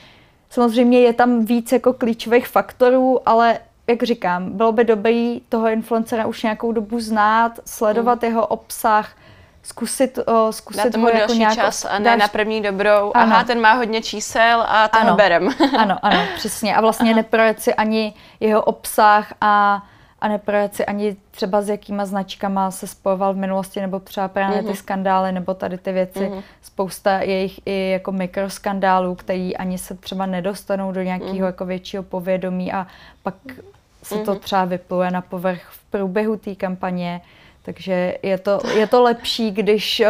samozřejmě je tam víc jako klíčových faktorů, ale jak říkám, bylo by dobrý toho influencera už nějakou dobu znát, sledovat mm. jeho obsah, zkusit, o, zkusit Dát tomu ho jako nějak... čas a ne dáš... na první dobrou. Ano. Aha, ten má hodně čísel a to ano. berem. ano, ano, přesně. A vlastně neprojet si ani jeho obsah a a neprojet si ani třeba s jakýma značkama se spojoval v minulosti, nebo třeba právě mm-hmm. ty mhm. skandály, nebo tady ty věci. Mm-hmm. Spousta jejich i jako mikroskandálů, které ani se třeba nedostanou do nějakého mm-hmm. jako většího povědomí a pak se mm-hmm. to mhm. třeba vypluje na povrch v průběhu té kampaně. Takže je to, je to lepší, když,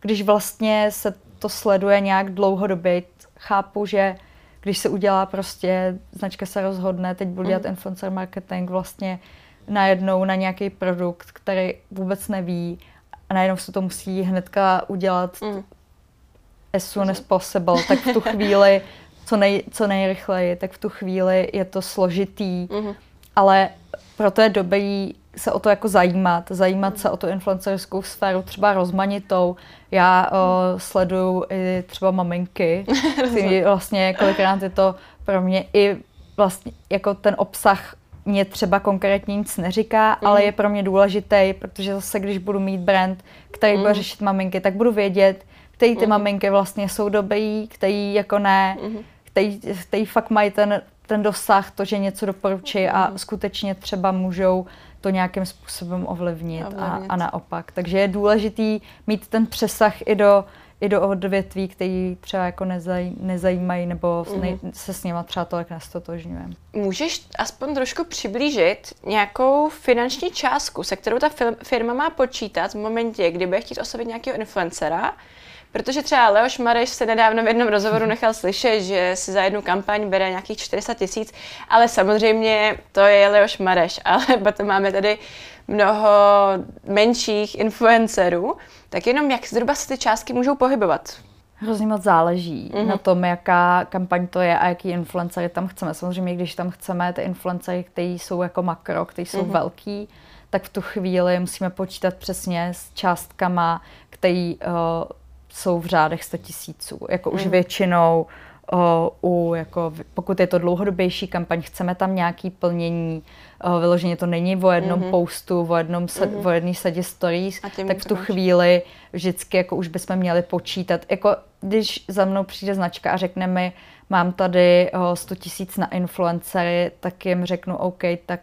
když vlastně se to sleduje nějak dlouhodobě. Chápu, že když se udělá prostě, značka se rozhodne, teď budu dělat mm. influencer marketing vlastně najednou na nějaký produkt, který vůbec neví a najednou se to musí hnedka udělat mm. as soon as possible, tak v tu [laughs] chvíli, co, nej, co nejrychleji, tak v tu chvíli je to složitý, mm. ale proto je dobrý se o to jako zajímat, zajímat se o tu influencerskou sféru, třeba rozmanitou. Já o, sleduju i třeba maminky, [laughs] vlastně kolikrát je to pro mě i vlastně jako ten obsah mě třeba konkrétně nic neříká, mm. ale mhm. je pro mě důležitý, protože zase, když budu mít brand, který mm. bude mhm. řešit maminky, tak budu vědět, který ty mm. maminky vlastně jsou dobrý, který jako ne, mm. který, který fakt mají ten, ten dosah, to, že něco doporučí mm. a skutečně třeba můžou to nějakým způsobem ovlivnit, ovlivnit. A, a naopak. Takže je důležitý mít ten přesah i do i do odvětví, který třeba jako nezaj, nezajímají nebo mm-hmm. se s nima třeba tolik nestotožňujeme. Můžeš aspoň trošku přiblížit nějakou finanční částku, se kterou ta firma má počítat v momentě, kdy bude chtít oslovit nějakého influencera, Protože třeba Leoš Mareš se nedávno v jednom rozhovoru [laughs] nechal slyšet, že si za jednu kampaň bere nějakých 400 tisíc, ale samozřejmě to je Leoš Mareš, [laughs] ale potom máme tady mnoho menších influencerů, tak jenom jak zhruba se ty částky můžou pohybovat? Hrozně moc záleží mm-hmm. na tom, jaká kampaň to je a jaký influencery tam chceme. Samozřejmě, když tam chceme ty influencery, kteří jsou jako makro, kteří jsou mm-hmm. velký, tak v tu chvíli musíme počítat přesně s částkama, které uh, jsou v řádech 100 tisíců. Jako mm. už většinou uh, u, jako, pokud je to dlouhodobější kampaň, chceme tam nějaký plnění, vyloženě to není o jednom mm-hmm. postu, o jednom se, mm-hmm. o jedné sadě stories, tak v tu máš. chvíli vždycky jako už bychom měli počítat. Jako když za mnou přijde značka a řekne mi, mám tady uh, 100 tisíc na influencery, tak jim řeknu OK, tak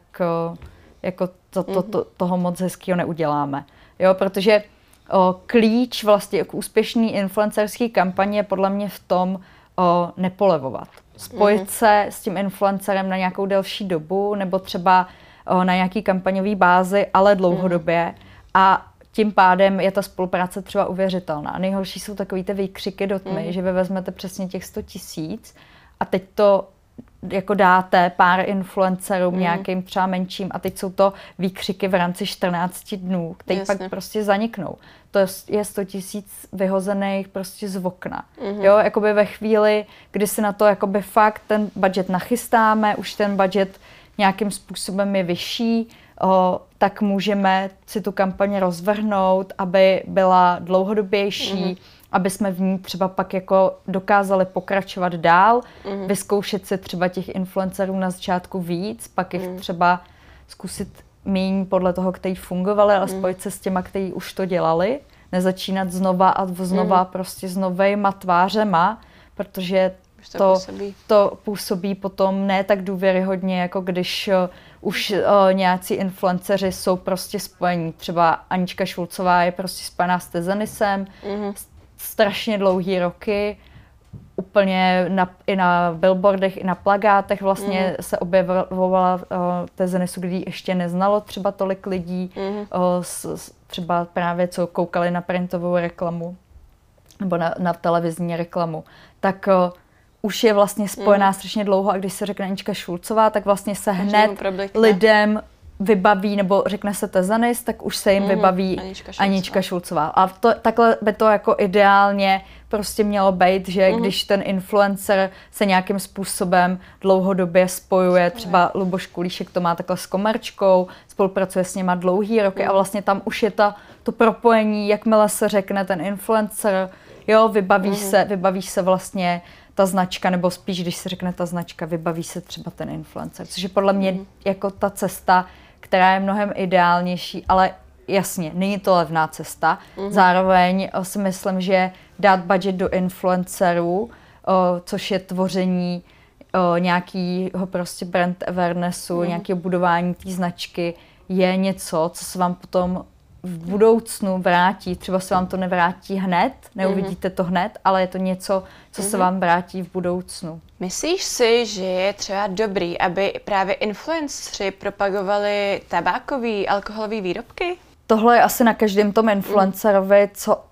jako to, to, to, toho moc hezkého neuděláme. Jo, protože o, klíč vlastně k úspěšný influencerský kampaně je podle mě v tom o, nepolevovat. Spojit mm-hmm. se s tím influencerem na nějakou delší dobu nebo třeba o, na nějaký kampaňový bázi, ale dlouhodobě mm-hmm. a tím pádem je ta spolupráce třeba uvěřitelná. Nejhorší jsou takový ty výkřiky do tmy, mm. že vy vezmete přesně těch 100 tisíc a teď to jako dáte pár influencerům mm. nějakým třeba menším a teď jsou to výkřiky v rámci 14 dnů, které pak prostě zaniknou. To je 100 tisíc vyhozených prostě z okna. Mm-hmm. Jo, jakoby ve chvíli, kdy si na to jakoby fakt ten budget nachystáme, už ten budget nějakým způsobem je vyšší, o, tak můžeme si tu kampaně rozvrhnout, aby byla dlouhodobější, mm-hmm aby jsme v ní třeba pak jako dokázali pokračovat dál, mm. vyzkoušet se třeba těch influencerů na začátku víc, pak jich mm. třeba zkusit méně podle toho, který fungovali, ale mm. spojit se s těma, kteří už to dělali, nezačínat znova a znova mm. prostě s novejma tvářema, protože to, to, působí. to působí potom ne tak důvěryhodně, jako když uh, už uh, nějací influenceři jsou prostě spojení. Třeba Anička Šulcová je prostě spojená s Tezanisem, mm-hmm strašně dlouhý roky, úplně na, i na billboardech, i na plagátech vlastně mm. se objevovala uh, Tezenisu, kdy ještě neznalo třeba tolik lidí, mm. uh, s, s, třeba právě co koukali na printovou reklamu nebo na, na televizní reklamu, tak uh, už je vlastně spojená mm. strašně dlouho a když se řekne Anička Šulcová, tak vlastně se hned lidem vybaví, nebo řekne se Tezanis, tak už se jim mm, vybaví Anička Šulcová. Anička Šulcová. A to, takhle by to jako ideálně prostě mělo být, že mm. když ten influencer se nějakým způsobem dlouhodobě spojuje, třeba Luboš Kulíšek to má takhle s komerčkou, spolupracuje s něma dlouhý roky mm. a vlastně tam už je ta, to propojení, jakmile se řekne ten influencer, jo, vybaví mm. se, vybaví se vlastně ta značka, nebo spíš, když se řekne ta značka, vybaví se třeba ten influencer, což je podle mě mm. jako ta cesta, která je mnohem ideálnější, ale jasně, není to levná cesta. Mm-hmm. Zároveň o, si myslím, že dát budget do influencerů, o, což je tvoření o, nějakého prostě brand awarenessu, mm-hmm. nějakého budování té značky, je něco, co se vám potom v budoucnu vrátí. Třeba se vám to nevrátí hned, neuvidíte to hned, ale je to něco, co se mhm. vám vrátí v budoucnu. Myslíš si, že je třeba dobrý, aby právě influenceri propagovali tabákový, alkoholový výrobky? Tohle je asi na každém tom influencerovi, co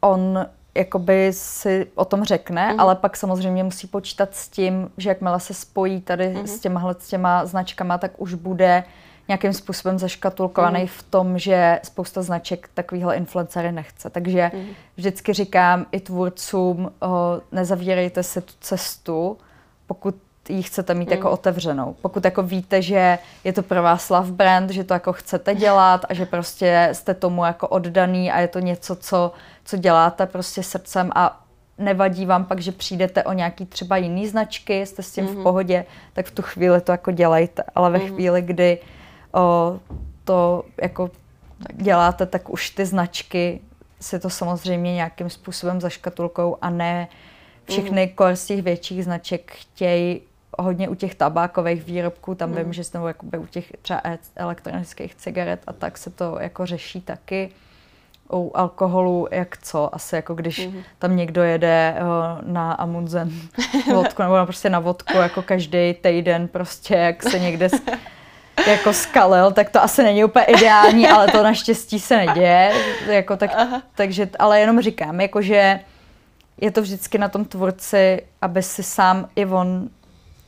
on jakoby si o tom řekne, mm-hmm. ale pak samozřejmě musí počítat s tím, že jakmile se spojí tady mm-hmm. s těma, s těma značkama, tak už bude nějakým způsobem zaškatulkovaný mm. v tom, že spousta značek takovýhle influencery nechce. Takže mm. vždycky říkám i tvůrcům, o, nezavírejte si tu cestu, pokud ji chcete mít mm. jako otevřenou. Pokud jako víte, že je to pro vás love brand, že to jako chcete dělat a že prostě jste tomu jako oddaný a je to něco, co, co děláte prostě srdcem a nevadí vám pak, že přijdete o nějaký třeba jiný značky, jste s tím mm-hmm. v mhm. pohodě, tak v tu chvíli to jako dělejte. Ale ve mm-hmm. chvíli, kdy o, to jako děláte, tak už ty značky si to samozřejmě nějakým způsobem zaškatulkou a ne všechny mm. z těch větších značek chtějí hodně u těch tabákových výrobků, tam mm. vím, že nebo jakoby u těch třeba e- elektronických cigaret a tak se to jako řeší taky. U alkoholu jak co, asi jako když mm. tam někdo jede uh, na Amundsen [laughs] vodku nebo prostě na vodku jako každý týden prostě jak se někde [laughs] jako skalil, tak to asi není úplně ideální, ale to naštěstí se neděje. Jako tak, takže, ale jenom říkám, jakože je to vždycky na tom tvůrci, aby si sám i on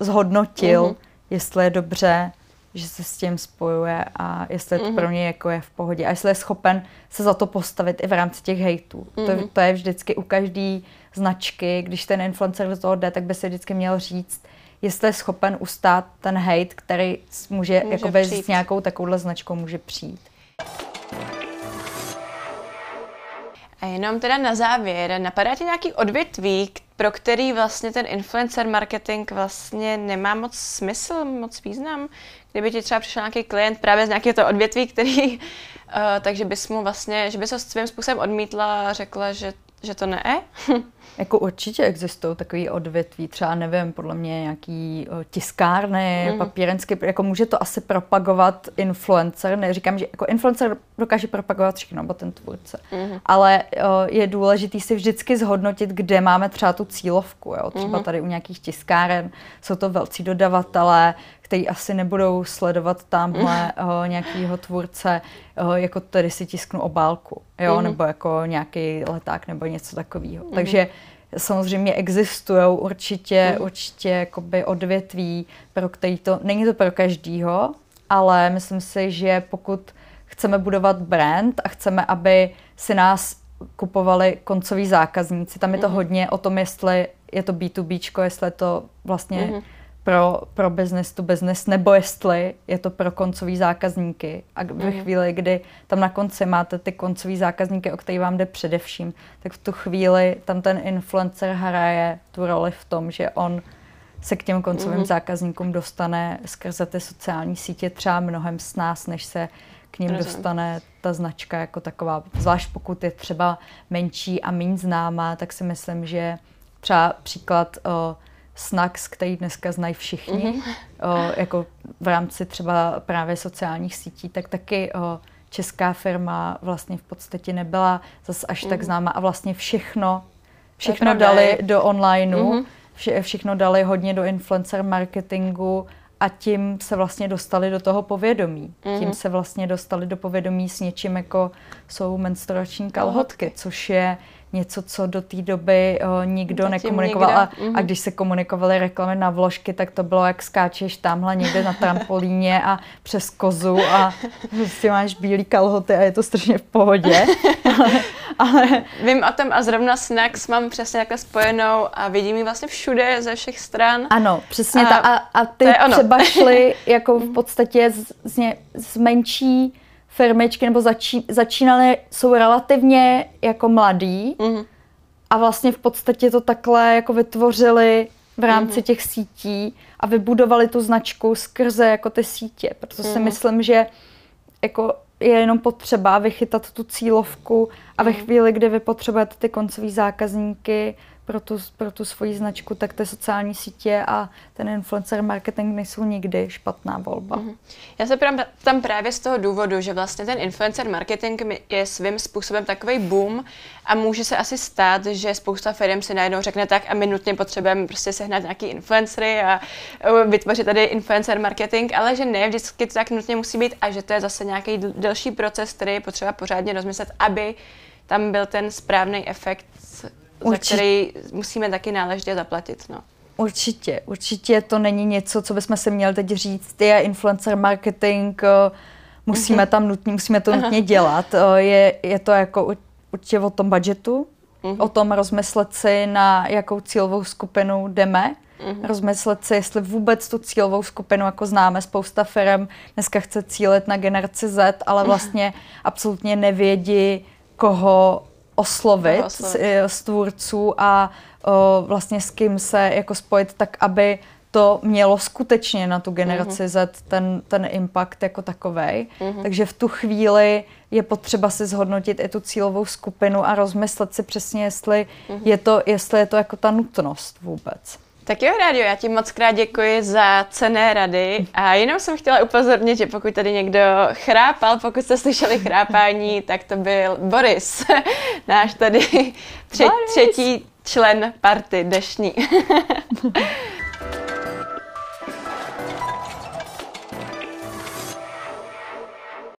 zhodnotil, uh-huh. jestli je dobře, že se s tím spojuje a jestli uh-huh. to mhm. pro něj jako je v pohodě a jestli je schopen se za to postavit i v rámci těch hejtů. Uh-huh. To, mhm. to je vždycky u každé značky, když ten influencer do toho jde, tak by si vždycky měl říct, jestli je schopen ustát ten hate, který může, může jakoby s nějakou takovouhle značkou může přijít. A jenom teda na závěr, napadá ti nějaký odvětví, pro který vlastně ten influencer marketing vlastně nemá moc smysl, moc význam? Kdyby ti třeba přišel nějaký klient právě z nějakého to odvětví, který, uh, [laughs] takže bys mu vlastně, že bys ho svým způsobem odmítla a řekla, že, že to ne? [laughs] Jako určitě existují takový odvětví, třeba nevím, podle mě nějaký tiskárny, mm. papírenský, jako může to asi propagovat influencer, neříkám, že jako influencer dokáže propagovat všechno, nebo ten tvůrce, mm. ale je důležitý si vždycky zhodnotit, kde máme třeba tu cílovku, jo? třeba mm. tady u nějakých tiskáren jsou to velcí dodavatelé, který asi nebudou sledovat tamhle uh, nějakýho tvůrce, uh, jako tady si tisknu obálku, jo, mm-hmm. nebo jako nějaký leták nebo něco takového. Mm-hmm. Takže samozřejmě existují určitě, mm. určitě jakoby odvětví, pro který to, není to pro každýho, ale myslím si, že pokud chceme budovat brand a chceme, aby si nás kupovali koncoví zákazníci, tam je to mm. hodně o tom, jestli je to B2B, jestli je to vlastně mm pro, pro business to business, nebo jestli je to pro koncový zákazníky. A ve mm. chvíli, kdy tam na konci máte ty koncový zákazníky, o který vám jde především, tak v tu chvíli tam ten influencer hraje tu roli v tom, že on se k těm koncovým mm. zákazníkům dostane skrze ty sociální sítě třeba mnohem s nás, než se k ním Rozumím. dostane ta značka jako taková. Zvlášť pokud je třeba menší a méně známá, tak si myslím, že třeba příklad uh, snacks, který dneska znají všichni, mm-hmm. o, jako v rámci třeba právě sociálních sítí, tak taky o, česká firma vlastně v podstatě nebyla zase až mm-hmm. tak mhm. známa a vlastně všechno, všechno dali do onlineu, mm-hmm. vše, všechno dali hodně do influencer marketingu a tím se vlastně dostali do toho povědomí. Mm-hmm. Tím se vlastně dostali do povědomí s něčím, jako jsou menstruační kalhotky, což je něco, co do té doby o, nikdo Zatím nekomunikoval. Nikdo. A, mm-hmm. a když se komunikovaly reklamy na vložky, tak to bylo, jak skáčeš tamhle někde na trampolíně a přes kozu a prostě máš bílý kalhoty a je to strašně v pohodě. ale, [laughs] ale... Vím o tom a zrovna Snacks mám přesně takhle spojenou a vidím ji vlastně všude ze všech stran. Ano, přesně a, ta. A, a ty třeba šly [laughs] jako v podstatě z, z, z menší firmičky nebo začí, začínaly, jsou relativně jako mladí mm-hmm. a vlastně v podstatě to takhle jako vytvořili v rámci mm-hmm. těch sítí a vybudovali tu značku skrze jako ty sítě. Proto mm-hmm. si myslím, že jako je jenom potřeba vychytat tu cílovku a ve mhm. chvíli, kdy vy potřebujete ty koncové zákazníky pro tu, pro tu svoji značku, tak ty sociální sítě a ten influencer marketing nejsou nikdy špatná volba. Mm-hmm. Já se tam právě z toho důvodu, že vlastně ten influencer marketing je svým způsobem takový boom a může se asi stát, že spousta firm si najednou řekne tak a my nutně potřebujeme prostě sehnat nějaký influencery a vytvořit tady influencer marketing, ale že ne vždycky to tak nutně musí být a že to je zase nějaký delší proces, který je potřeba pořádně rozmyslet, aby tam byl ten správný efekt Určitě. za který musíme taky náležitě zaplatit. No. Určitě, určitě to není něco, co bychom si měli teď říct, je influencer marketing, eh, musíme uh-huh. tam nutně, musíme to nutně dělat. Eh, je, je to jako určitě o tom budgetu, uh-huh. o tom rozmyslet si, na jakou cílovou skupinu jdeme, uh-huh. rozmyslet si, jestli vůbec tu cílovou skupinu jako známe. Spousta firm dneska chce cílit na generaci Z, ale [laughs] vlastně absolutně nevědí, koho oslovit, oslovit. Z, z tvůrců a o, vlastně s kým se jako spojit tak, aby to mělo skutečně na tu generaci uh-huh. Z ten, ten impact jako takovej. Uh-huh. Takže v tu chvíli je potřeba si zhodnotit i tu cílovou skupinu a rozmyslet si přesně, jestli, uh-huh. je, to, jestli je to jako ta nutnost vůbec. Tak jo, Rádio, já ti moc krát děkuji za cené rady a jenom jsem chtěla upozornit, že pokud tady někdo chrápal, pokud jste slyšeli chrápání, tak to byl Boris, [laughs] náš tady tře- třetí člen party dešní. [laughs]